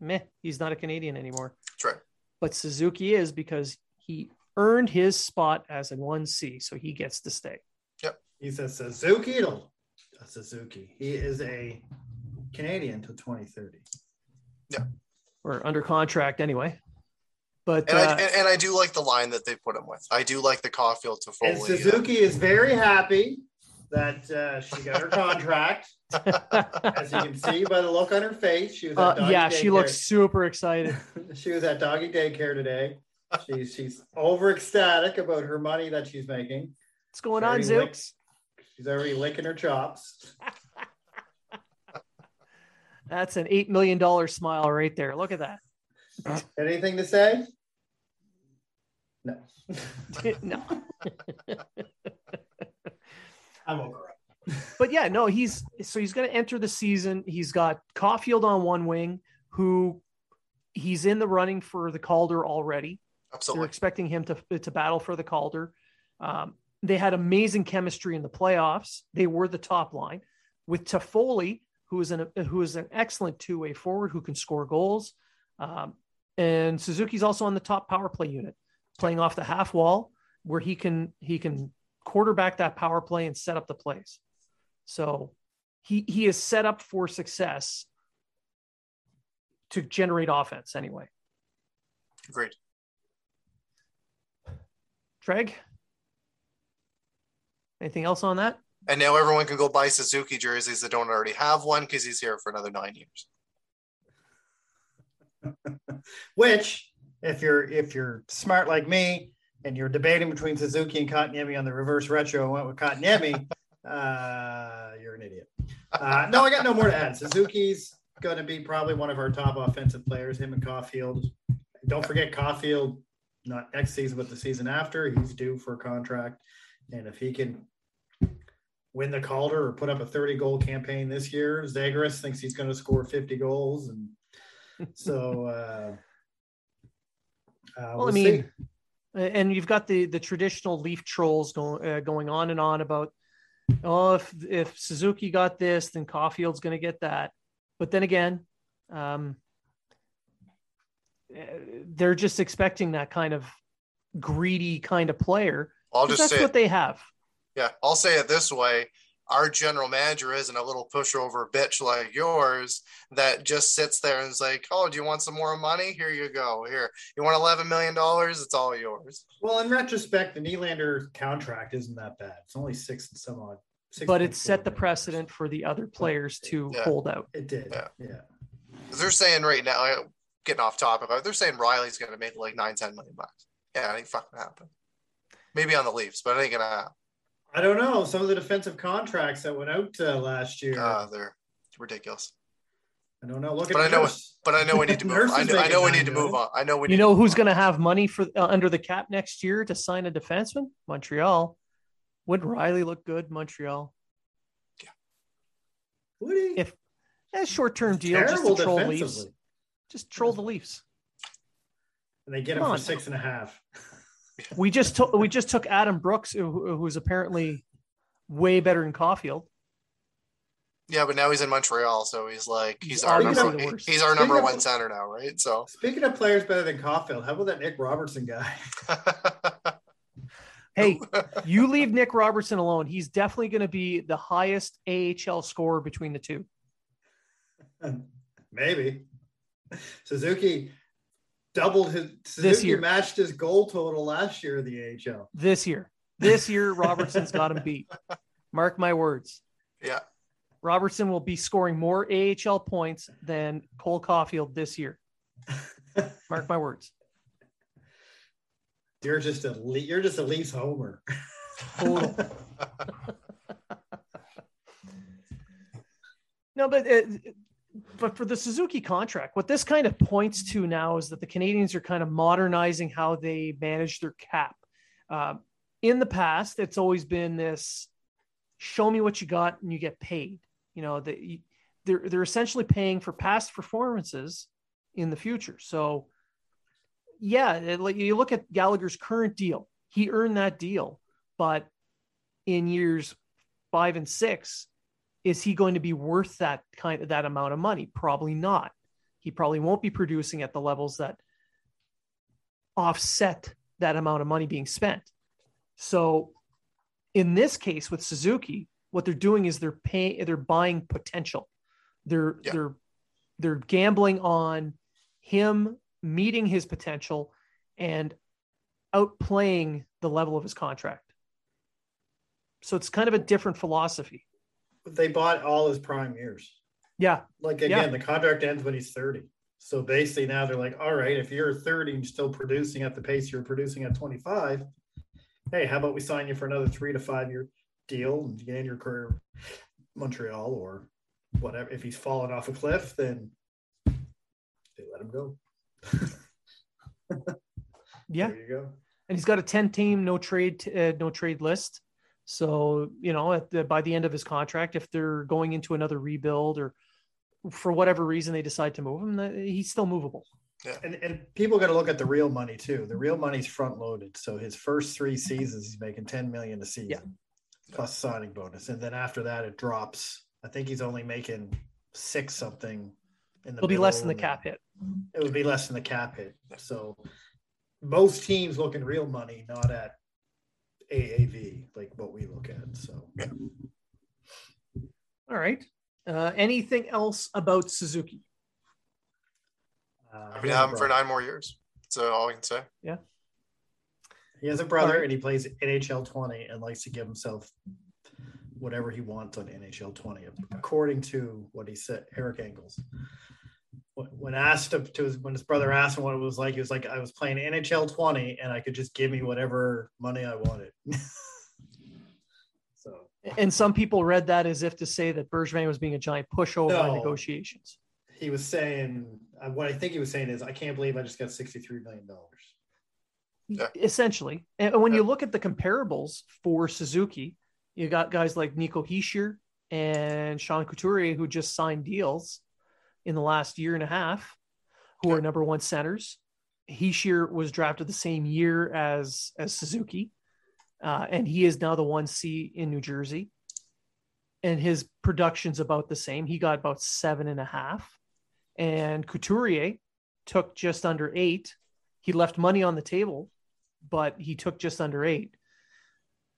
meh, he's not a Canadien anymore. That's right. But Suzuki is because he earned his spot as a 1C, so he gets to stay. Yep. He's a Suzuki. A Suzuki. He is a Canadien till 2030. Or under contract anyway. But And, uh, I, and, and I do like the line that they put him with. I do like the Caufield to Foley. And Suzuki is very happy that uh, she got her contract. As you can see by the look on her face, she was at uh, doggy yeah, she looks super excited. she was at doggy daycare today. She's she's over ecstatic about her money that she's making. What's going on, Very lick- Zooks? She's already licking her chops. That's an eight million dollar smile right there. Look at that. Anything to say? No. no. I woke her up. but yeah, no, he's so he's going to enter the season. He's got Caufield on one wing, who he's in the running for the Calder already. Absolutely. They're expecting him to to battle for the Calder. Um, they had amazing chemistry in the playoffs. They were the top line with Toffoli, who is an who is an excellent two way forward who can score goals. Um, and Suzuki's also on the top power play unit, playing off the half wall where he can he can quarterback that power play and set up the plays. So he he is set up for success to generate offense anyway. Great. Treg, anything else on that? And now everyone can go buy Suzuki jerseys that don't already have one because he's here for another nine years. Which, if you're if you're smart like me and you're debating between Suzuki and Kotkaniemi on the reverse retro and went with Kotkaniemi, uh, you're an idiot. Uh, no, I got no more to add. Suzuki's going to be probably one of our top offensive players. Him and Caufield. Don't forget Caufield. Not next season, but the season after, he's due for a contract. And if he can win the Calder or put up a 30 goal campaign this year, Zagreus thinks he's going to score 50 goals. And so, uh, uh, Well, I mean, and you've got the the traditional leaf trolls going uh, going on and on about oh if if Suzuki got this then Caufield's going to get that. But then again um uh, they're just expecting that kind of greedy kind of player I'll 'cause just that's say, what they have yeah, I'll say it this way: our general manager isn't a little pushover bitch like yours that just sits there and is like, "Oh, do you want some more money? Here you go. Here, you want eleven million dollars? It's all yours." well, in retrospect, the Nylander contract isn't that bad. It's only six and some odd. but it set the precedent for the other players to Yeah. hold out It did. Yeah. Yeah. They're saying right now, uh, getting off topic, they're saying Rielly's going to make like nine, ten million bucks. Yeah, it ain't fucking happen. Maybe on the Leafs, but it ain't gonna happen. I don't know. Some of the defensive contracts that went out uh, last year. Uh, they're ridiculous. I don't know. Look at But I know But I know we need to move. I know, I know we need to move on. I know we. Need you know who's going to have money for uh, under the cap next year to sign a defenseman Montreal would Rielly look good Montreal Yeah. Would he? if a short term deal just to troll defensively. Leafs. Just troll the Leafs. And they get him for on. six and a half. We just took we just took Adam Brooks, who, who's apparently way better than Caufield. Yeah, but now he's in Montreal, so he's like he's He's our obviously number. the. He's our Speaking number of- one center now, right? So Speaking of players better than Caufield, how about that Nick Robertson guy? Hey, you leave Nick Robertson alone. He's definitely going to be the highest AHL scorer between the two. Maybe. Suzuki doubled his Suzuki This year. matched his goal total last year in the AHL. This year, this year Robertson's got him beat. Mark my words. yeah, Robertson will be scoring more AHL points than Cole Caufield this year. Mark my words. You're just a you're just a Leafs homer. Total. No, but uh, but for the Suzuki contract, what this kind of points to now is that the Canadiens are kind of modernizing how they manage their cap. Uh, in the past, it's always been this: show me what you got and you get paid. You know, the, they're they're essentially paying for past performances in the future. So, yeah, it, you look at Gallagher's current deal, he earned that deal, but in years five and six, is he going to be worth that kind of that amount of money? Probably not. He probably won't be producing at the levels that offset that amount of money being spent. So in this case with Suzuki, what they're doing is they're paying they're buying potential. They're yeah. they're they're gambling on him meeting his potential and outplaying the level of his contract. So it's kind of a different philosophy they bought all his prime years. Yeah. Like again, yeah. the contract ends when he's 30. So basically now they're like, all right, if you're 30 and still producing at the pace you're producing at 25, hey, how about we sign you for another three to five year deal and get in your career Montreal or whatever. If he's fallen off a cliff, then they let him go. yeah. There you go. And he's got a 10 team no trade uh, no trade list. So, you know, the, by the end of his contract, if they're going into another rebuild or for whatever reason they decide to move him, he's still movable. Yeah. And, and people got to look at the real money too. The real money's front loaded. So his first three seasons, he's making 10 million a season yeah. plus signing bonus. And then after that, it drops. I think he's only making six something in the It'll be less than the cap hit. It would be less than the cap hit. So most teams looking real money, not at AAV, like what we look at. So, yeah. All right. Uh, anything else about Suzuki? Uh, I've been having for nine more years. That's all I can say. Yeah. He has a brother right. and he plays NHL 20 and likes to give himself whatever he wants on NHL 20, according to what he said, Eric Engels when asked to his, when his brother asked him what it was like, he was like, I was playing NHL 20 and I could just give me whatever money I wanted. so, and some people read that as if to say that Bergevin was being a giant pushover no, in negotiations. He was saying, uh, what I think he was saying is, I can't believe I just got $63 million. Yeah. Essentially. And when yeah. you look at the comparables for Suzuki, you got guys like Nico Hischier and Sean Couturier who just signed deals in the last year and a half who are number one centers. Hischier was drafted the same year as as Suzuki, uh, and he is now the one C in New Jersey. And his production's about the same. He got about seven and a half, and Couturier took just under eight. He left money on the table, but he took just under eight.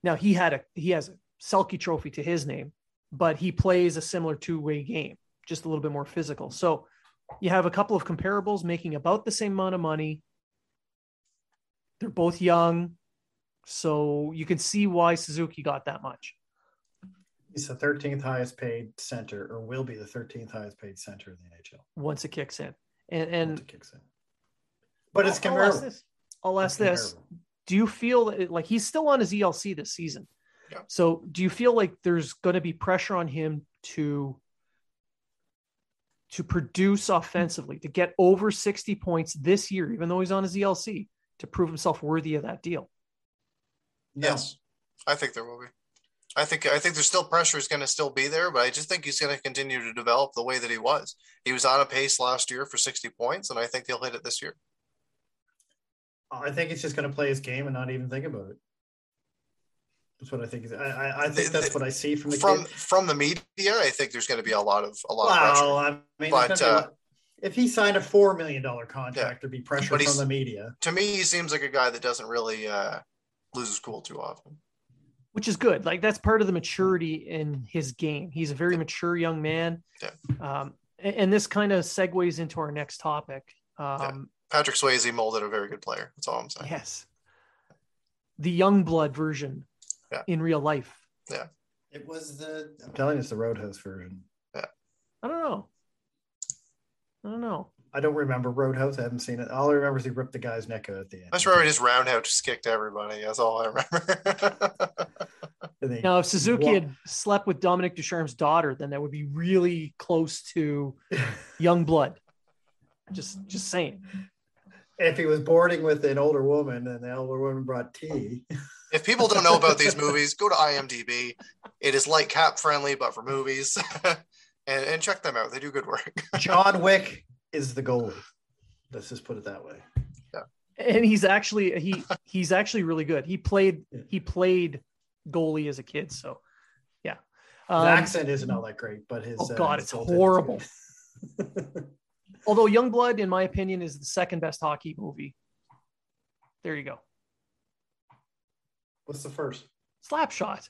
Now he had a he has a Selke Trophy to his name, but he plays a similar two way game just a little bit more physical. So you have a couple of comparables making about the same amount of money. They're both young. So you can see why Suzuki got that much. He's the 13th highest paid center, or will be the 13th highest paid center in the NHL once it kicks in. And, and once it kicks in. But it's comparable. I'll ask this. I'll ask this. Do you feel that, like he's still on his ELC this season? Yeah. So do you feel like there's going to be pressure on him to to produce offensively, to get over 60 points this year, even though he's on his ELC, to prove himself worthy of that deal? Yes, I think there will be. I think I think there's still pressure is going to still be there, but I just think he's going to continue to develop the way that he was. He was on a pace last year for 60 points, and I think he'll hit it this year. I think he's just going to play his game and not even think about it. That's what I think. I, I, I think the, that's what I see from the from kid. from the media. I think there's going to be a lot of a lot well, of pressure. I mean, but uh, if he signed a four million dollar contract, yeah. there'd be pressure from the media. To me, he seems like a guy that doesn't really uh, lose his cool too often, which is good. Like that's part of the maturity in his game. He's a very yeah. mature young man. Yeah. Um, and, and, this kind of segues into our next topic. Um, yeah. Patrick Swayze molded a very good player. That's all I'm saying. Yes. The young blood version yeah. in real life. Yeah. It was the I'm telling you it's the Roadhouse version. Yeah. I don't know. I don't know. I don't remember Roadhouse. I haven't seen it. All I remember is he ripped the guy's neck out at the end. I just remember he just roundhouse just kicked everybody. That's all I remember. everything. Now, if Suzuki Wa- had slept with Dominique Ducharme's daughter, then that would be really close to young blood. Just, just saying. If he was boarding with an older woman and the older woman brought tea, If people don't know about these movies, go to IMDb. It is like cap friendly, but for movies, and, and check them out. They do good work. John Wick is the goalie. Let's just put it that way. Yeah. And he's actually he he's actually really good. He played he played goalie as a kid, so yeah. His Um, accent isn't all that great, but his oh uh, God, his it's goaltending's horrible. although Youngblood, in my opinion, is the second best hockey movie. There you go. What's the first? Slapshot.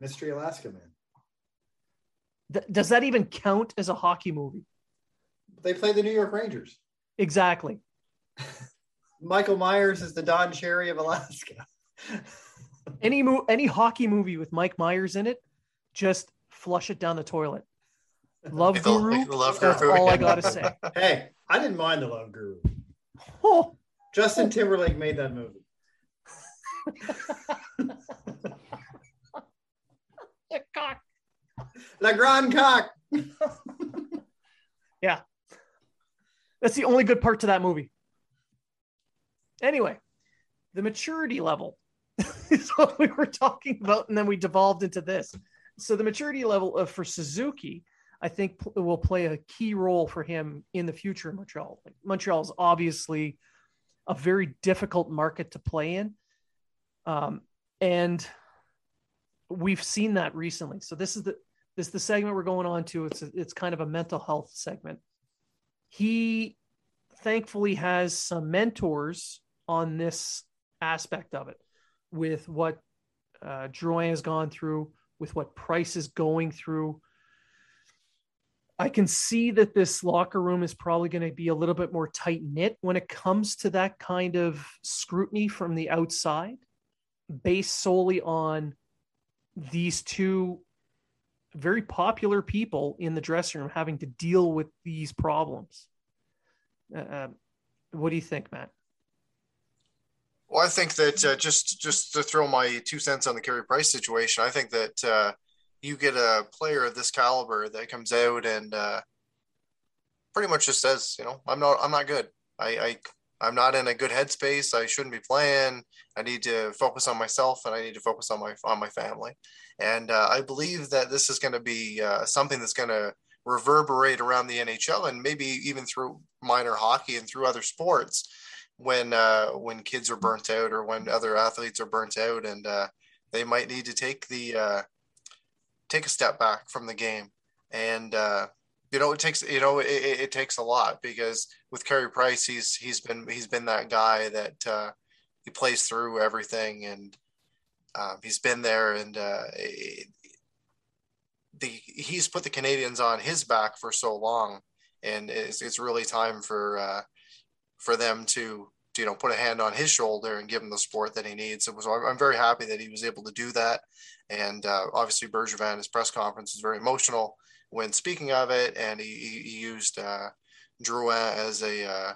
Mystery Alaska Man. Th- does that even count as a hockey movie? They play the New York Rangers. Exactly. Michael Myers is the Don Cherry of Alaska. Any mo- any hockey movie with Mike Myers in it, just flush it down the toilet. Love The- Guru. the Love That's Guru. all I gotta say. hey, I didn't mind the Love Guru. Oh, Justin Timberlake made that movie. the cock. La Grande Cock. Yeah. That's the only good part to that movie. Anyway, the maturity level is what we were talking about, and then we devolved into this. So the maturity level of for Suzuki, I think will play a key role for him in the future in Montreal. Like, Montreal is obviously a very difficult market to play in, um, and we've seen that recently. So this is the this is the segment we're going on to. It's a, it's kind of a mental health segment he thankfully has some mentors on this aspect of it with what uh, Drouin has gone through, with what Price is going through. I can see that this locker room is probably going to be a little bit more tight knit when it comes to that kind of scrutiny from the outside, based solely on these two very popular people in the dressing room having to deal with these problems. Uh, uh, what do you think, Matt? Well, I think that uh, just just to throw my two cents on the Carey Price situation, I think that uh, you get a player of this caliber that comes out and uh, pretty much just says, you know, I'm not I'm not good. I, I I'm not in a good headspace. I shouldn't be playing. I need to focus on myself and I need to focus on my on my family. And uh, I believe that this is going to be uh, something that's going to reverberate around the NHL and maybe even through minor hockey and through other sports when uh, when kids are burnt out or when other athletes are burnt out and uh, they might need to take the uh, take a step back from the game and uh, you know it takes you know it, it, takes a lot because with Carey Price he's he's been he's been that guy that uh, he plays through everything and um, he's been there and uh, the he's put the Canadiens on his back for so long and it's, it's really time for uh, for them to, to, you know put a hand on his shoulder and give him the support that he needs. So I'm, I'm very happy that he was able to do that. And uh, obviously Bergevin, his press conference is very emotional when speaking of it, and he, he used uh, Drouin as a uh,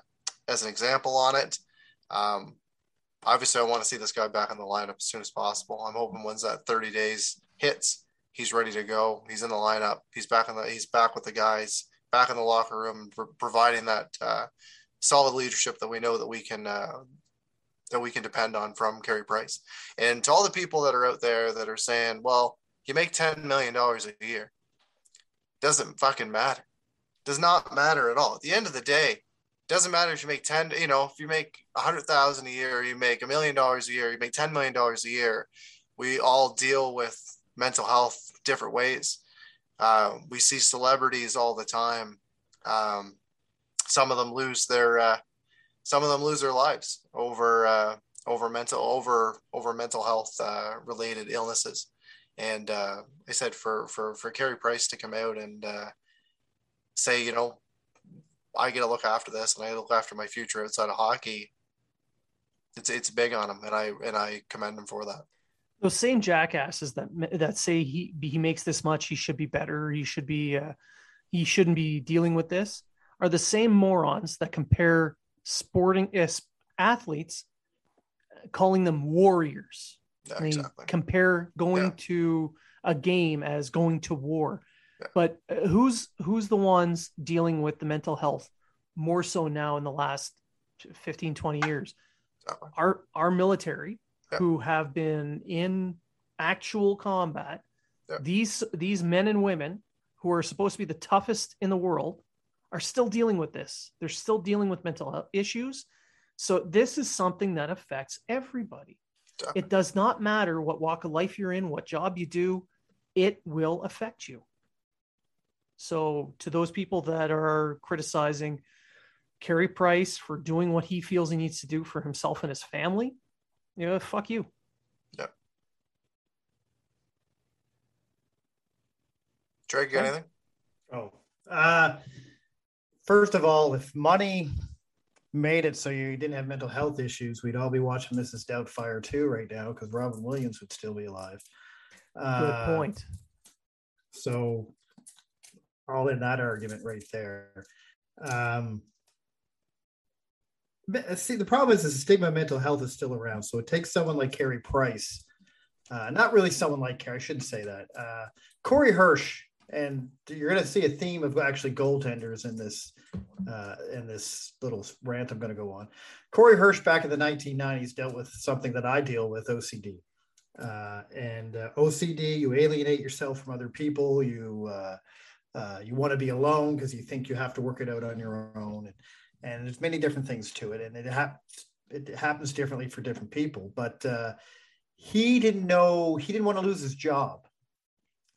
as an example on it. Um, obviously, I want to see this guy back in the lineup as soon as possible. I'm hoping once that 30 days hits, he's ready to go. He's in the lineup. He's back in the he's back with the guys, back in the locker room, pro- providing that uh, solid leadership that we know that we can uh, that we can depend on from Carey Price. And to all the people that are out there that are saying, "Well, you make ten million dollars a year," doesn't fucking matter. Does not matter at all. At the end of the day, doesn't matter if you make ten. You know, if you make a hundred thousand a year, you make a million dollars a year, you make ten million dollars a year. We all deal with mental health different ways. Uh, we see celebrities all the time. Um, some of them lose their uh, some of them lose their lives over uh, over mental over over mental health uh, related illnesses. And uh, I said for for for Carey Price to come out and uh, say, you know, I get to look after this and I look after my future outside of hockey. It's it's big on him, and I and I commend him for that. Those same jackasses that that say he he makes this much, he should be better, he should be uh, he shouldn't be dealing with this, are the same morons that compare sporting uh, athletes, calling them warriors. Yeah, I mean, exactly. compare going Yeah. to a game as going to war. Yeah. But uh, who's who's the ones dealing with the mental health more so now in the last 15 20 years? Exactly. Our our military who have been in actual combat. These these men and women who are supposed to be the toughest in the world are still dealing with this. They're still dealing with mental health issues. So this is something that affects everybody. Exactly. It does not matter what walk of life you're in, what job you do, it will affect you. So, to those people that are criticizing Carey Price for doing what he feels he needs to do for himself and his family, you know, fuck you. Yeah. Drake, you got anything? Oh, uh, first of all, if money made it so you didn't have mental health issues, we'd all be watching Mrs. Doubtfire 2 right now because Robin Williams would still be alive. Good Uh, point. So, all in that argument right there. Um, see, the problem is, is the stigma of mental health is still around. So it takes someone like Carey Price, uh, not really someone like Carey. I shouldn't say that. Uh, Corey Hirsch, and you're going to see a theme of actually goaltenders in this uh, in this little rant I'm going to go on. Corey Hirsch back in the 1990s dealt with something that I deal with, OCD. Uh, and uh, OCD, you alienate yourself from other people. You uh, uh, you want to be alone because you think you have to work it out on your own, and, and there's many different things to it, and it it happens differently for different people. But uh, he didn't know he didn't want to lose his job,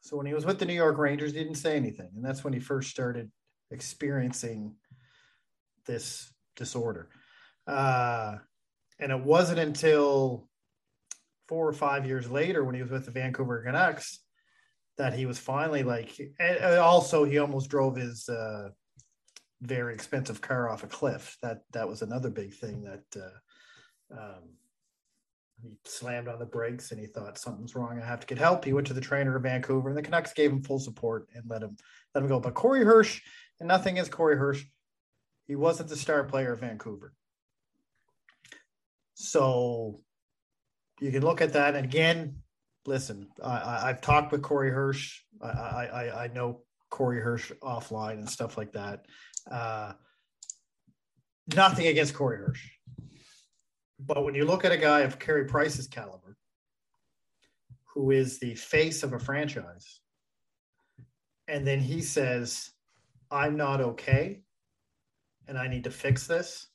so when he was with the New York Rangers, he didn't say anything, and that's when he first started experiencing this disorder. Uh, and it wasn't until four or five years later when he was with the Vancouver Canucks that he was finally like and also he almost drove his uh very expensive car off a cliff. That that was another big thing that uh um he slammed on the brakes and he thought something's wrong. I have to get help. He went to the trainer of vancouver and the canucks gave him full support and let him let him go. But corey hirsch and nothing is corey hirsch he wasn't the star player of vancouver so you can look at that and again listen, I, I've talked with Corey Hirsch. I, I, I- I know Corey Hirsch offline and stuff like that. Uh, nothing against Corey Hirsch. But when you look at a guy of Carey Price's caliber, who is the face of a franchise, and then he says, I'm not okay and I need to fix this,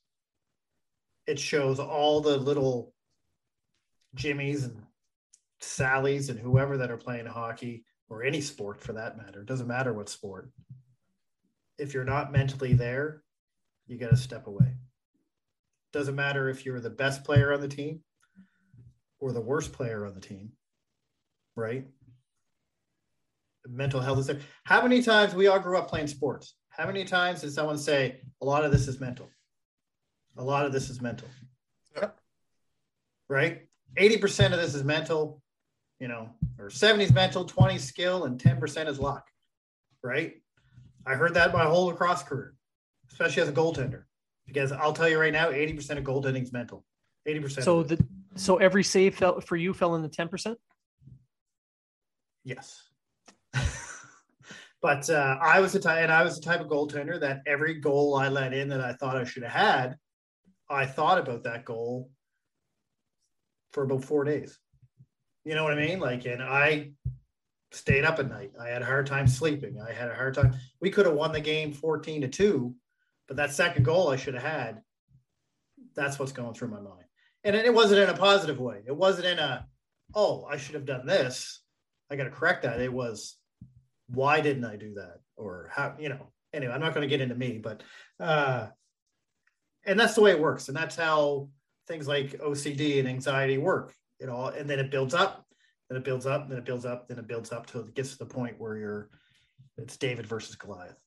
it shows all the little Jimmys and Sallys and whoever that are playing hockey or any sport for that matter. It doesn't matter what sport. If you're not mentally there, you got to step away. Doesn't matter if you're the best player on the team or the worst player on the team, right? Mental health is there. How many times we all grew up playing sports? How many times did someone say a lot of this is mental? A lot of this is mental. Yep. Right? 80% of this is mental, you know, or 70 is mental, 20 skill, and 10% is luck. Right? I heard that my whole lacrosse career, especially as a goaltender. Because I'll tell you right now, 80% of goaltending is mental. 80%. So the so every save fell for you fell in the 10%? Yes. But uh, I was the type, and I was the type of goaltender that every goal I let in that I thought I should have had, I thought about that goal for about four days. You know what I mean? Like, and I stayed up at night. I had a hard time sleeping. I had a hard time. We could have won the game 14 to 2, but that second goal I should have had, that's what's going through my mind. And it wasn't in a positive way. It wasn't in a, oh, I should have done this. I got to correct that. It was, why didn't I do that? Or how, you know, anyway, I'm not going to get into me, but, uh, and that's the way it works. And that's how things like OCD and anxiety work, you know, and then it builds up, then it builds up, then it builds up, then it builds up till it gets to the point where you're, it's David versus Goliath.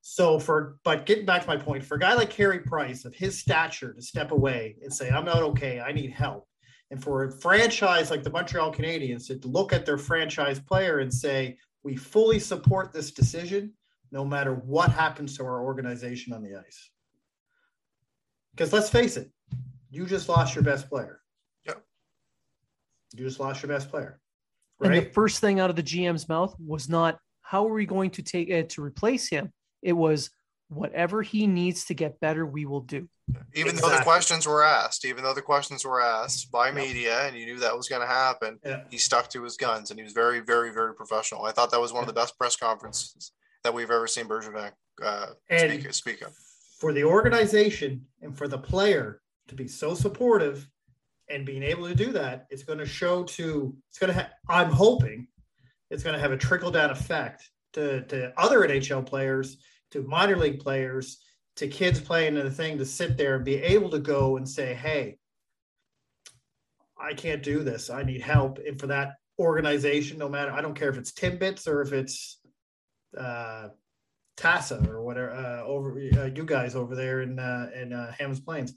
So for, but getting back to my point, for a guy like Carey Price of his stature to step away and say, I'm not okay, I need help. And for a franchise like the Montreal Canadiens to look at their franchise player and say, we fully support this decision, no matter what happens to our organization on the ice. Because let's face it, you just lost your best player. Yep. You just lost your best player. And the first thing out of the GM's mouth was not how are we going to take it to replace him. It was whatever he needs to get better, we will do. Even though the questions were asked, even though the questions were asked by Yep. media, and you knew that was going to happen, Yeah. he stuck to his guns, and he was very, very, very professional. I thought that was one of the best press conferences that we've ever seen Bergevin uh, speak, speak of. for the organization and for the player to be so supportive and being able to do that, it's going to show to it's going to. Ha- I'm hoping it's going to have a trickle down effect to to other NHL players, to minor league players, to kids playing in the thing to sit there and be able to go and say, "Hey, I can't do this. I need help." And for that organization, no matter I don't care if it's Timbits or if it's uh, or whatever uh, over uh, you guys over there in uh, in uh, Hammonds Plains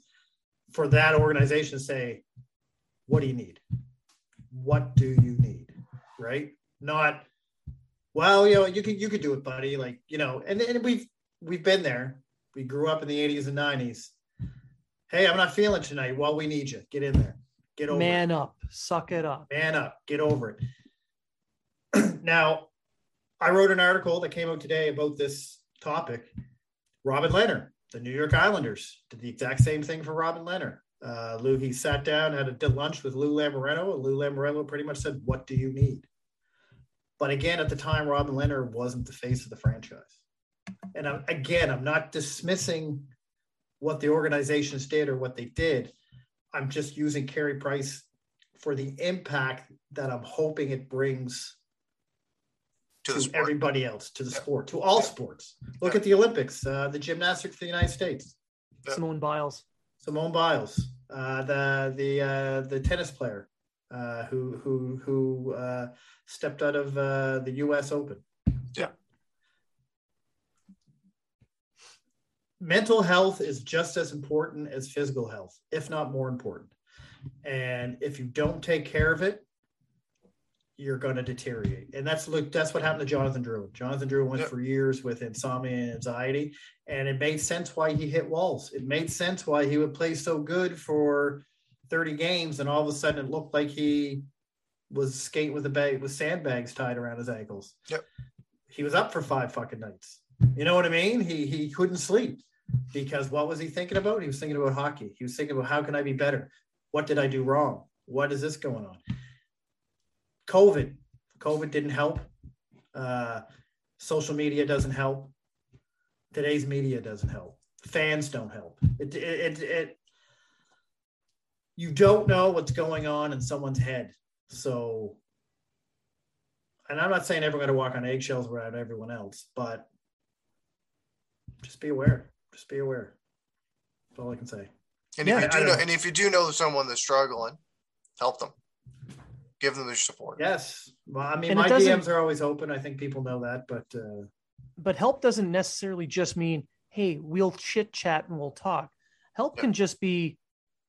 for that organization to say, what do you need? What do you need? Right? Not well, you know, you could you could do it, buddy. Like you know, and and we've we've been there. We grew up in the '80s and '90s. Hey, I'm not feeling tonight. Well, we need you. Get in there. Get over it Man up, suck it up. man up, get over it. now, I wrote an article that came out today about this topic. Robin Lehner, the New York Islanders, did the exact same thing for Robin Lehner. Uh, Lou, he sat down, had a lunch with Lou Lamoriello, and Lou Lamoriello pretty much said, "What do you need?" But again, at the time, Robin Lehner wasn't the face of the franchise. And I'm, again, I'm not dismissing what the organizations did or what they did. I'm just using Carey Price for the impact that I'm hoping it brings To to, everybody else, to the Yeah. sport, to all sports. Look Yeah. at the Olympics, uh, the gymnastics for the United States. Yeah. Simone Biles. Simone Biles, uh, the the uh, the tennis player uh, who who who uh, stepped out of uh, the U.S. Open. Yeah. Mental health is just as important as physical health, if not more important. And if you don't take care of it, you're going to deteriorate. And that's look that's what happened to Jonathan Drouin. Jonathan Drouin went Yep. for years with insomnia and anxiety, and it made sense why he hit walls. It made sense why he would play so good for 30 games, and all of a sudden it looked like he was skating with a bag with sandbags tied around his ankles. Yep. He was up for five fucking nights. You know what I mean? He he couldn't sleep because what was he thinking about? He was thinking about hockey. He was thinking about how can I be better? What did I do wrong? What is this going on? COVID. COVID didn't help. Uh, social media doesn't help. Today's media doesn't help. Fans don't help. It, it, it, it you don't know what's going on in someone's head. So, and I'm not saying everyone got to walk on eggshells around everyone else, but just be aware. Just be aware. That's all I can say. And Yeah, if you do know, know. and if you do know someone that's struggling, help them. Give them their support. Yes. Well, I mean, And my DMs are always open. I think people know that, but uh, But help doesn't necessarily just mean, hey, we'll chit chat and we'll talk. Help Yeah. can just be,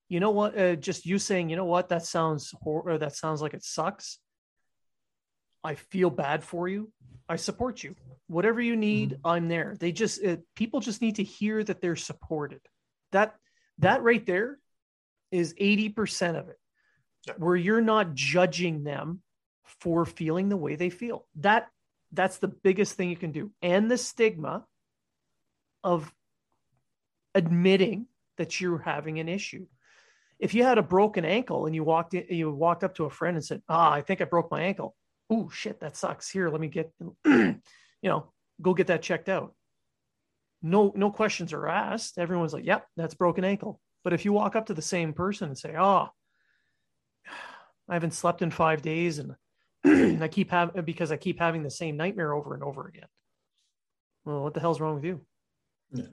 you know what, uh, just you saying, you know what, that sounds hor- or that sounds like it sucks. I feel bad for you. I support you. Whatever you need, I'm there. They just uh, people just need to hear that they're supported. That that right there is 80% of it. Yeah. Where you're not judging them for feeling the way they feel. That that's the biggest thing you can do. And the stigma of admitting that you're having an issue. If you had a broken ankle and you walked in, you walked up to a friend and said, "Ah, I think I broke my ankle." Oh shit, that sucks. Here, let me get, you know, go get that checked out. No, no questions are asked. Everyone's like, "Yep, that's broken ankle." But if you walk up to the same person and say, "Oh, I haven't slept in five days and I keep having because I keep having the same nightmare over and over again," well, what the hell's wrong with you? Yeah.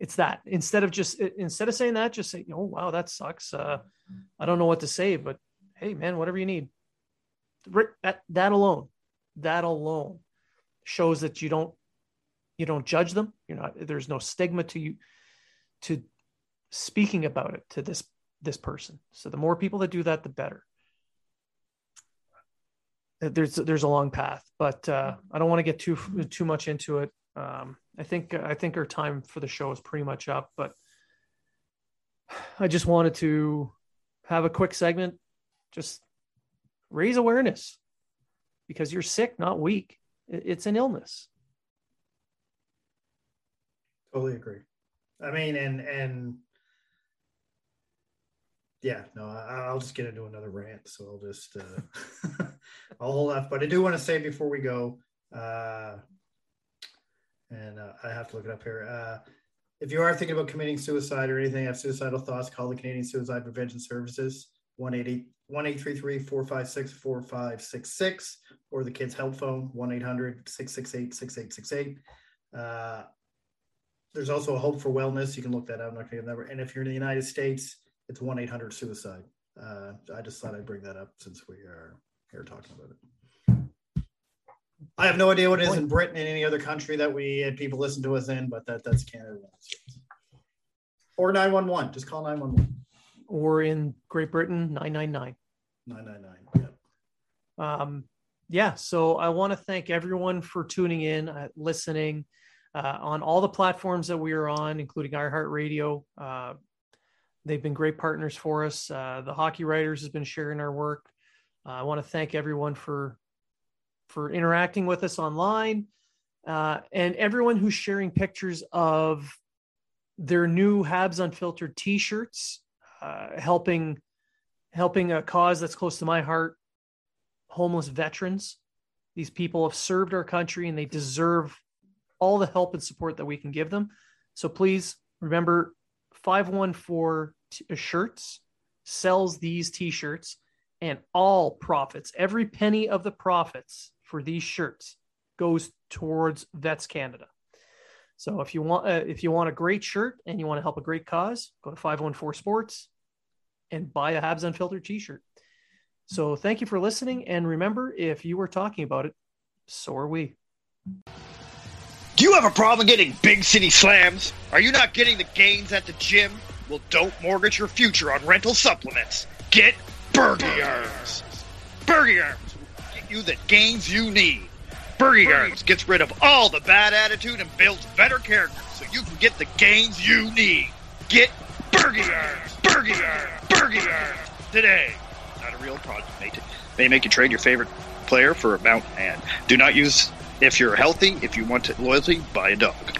It's that instead of just instead of saying that, just say, "Oh wow, that sucks." Uh, I don't know what to say, but hey, man, whatever you need. That that alone, that alone shows that you don't you don't judge them. You're not. There's no stigma to you to speaking about it to this this person. So the more people that do that, the better. There's there's a long path, but uh, I don't want to get too too much into it. Um, I think I think our time for the show is pretty much up, but I just wanted to have a quick segment, just raise awareness because you're sick, not weak. It's an illness. Totally agree. I mean, and and yeah, no, I, will just get into another rant, so I'll just uh, I'll hold off. But I do want to say before we go, uh, and uh, I have to look it up here. Uh, if you are thinking about committing suicide or anything, have suicidal thoughts, call the Canadian Suicide Prevention Services 1-833-456-4566 or the kids help phone 1-800-668-6868. Uh, there's also a Hope for Wellness. You can look that up. I'm not going to give number. And if you're in the United States, it's 1-800-SUICIDE. Uh, I just thought I'd bring that up since we are here talking about it. I have no idea what it is in Britain and any other country that we had people listen to us in, but that that's Canada. Or 911. Just call 911. Or in Great Britain, 999. 999. Yeah. Um, yeah. So I want to thank everyone for tuning in, uh, listening uh, on all the platforms that we are on, including iHeartRadio. Uh, they've been great partners for us. Uh, the Hockey Writers has been sharing our work. Uh, I want to thank everyone for for interacting with us online, uh, and everyone who's sharing pictures of their new Habs Unfiltered T-shirts, uh, helping helping a cause that's close to my heart: homeless veterans. These people have served our country, and they deserve all the help and support that we can give them. So please remember, five one four shirts sells these T-shirts and all profits, every penny of the profits for these shirts goes towards Vets Canada. So if you want uh, if you want a great shirt and you want to help a great cause, go to 514 Sports and buy a Habs Unfiltered t-shirt. So thank you for listening and remember if you were talking about it, so are we. Do you have a problem getting big city slams? Are you not getting the gains at the gym? Well, don't mortgage your future on rental supplements. Get Burgy Arms. Burgy Arms you the gains you need. Burgy Arms gets rid of all the bad attitude and builds better character so you can get the gains you need. Get Burgy Arms, Burgy Arms, Burgy Arms today. Not a real product, mate. May make you trade your favorite player for a mountain man. do not use if you're healthy, if you want loyalty, buy a dog.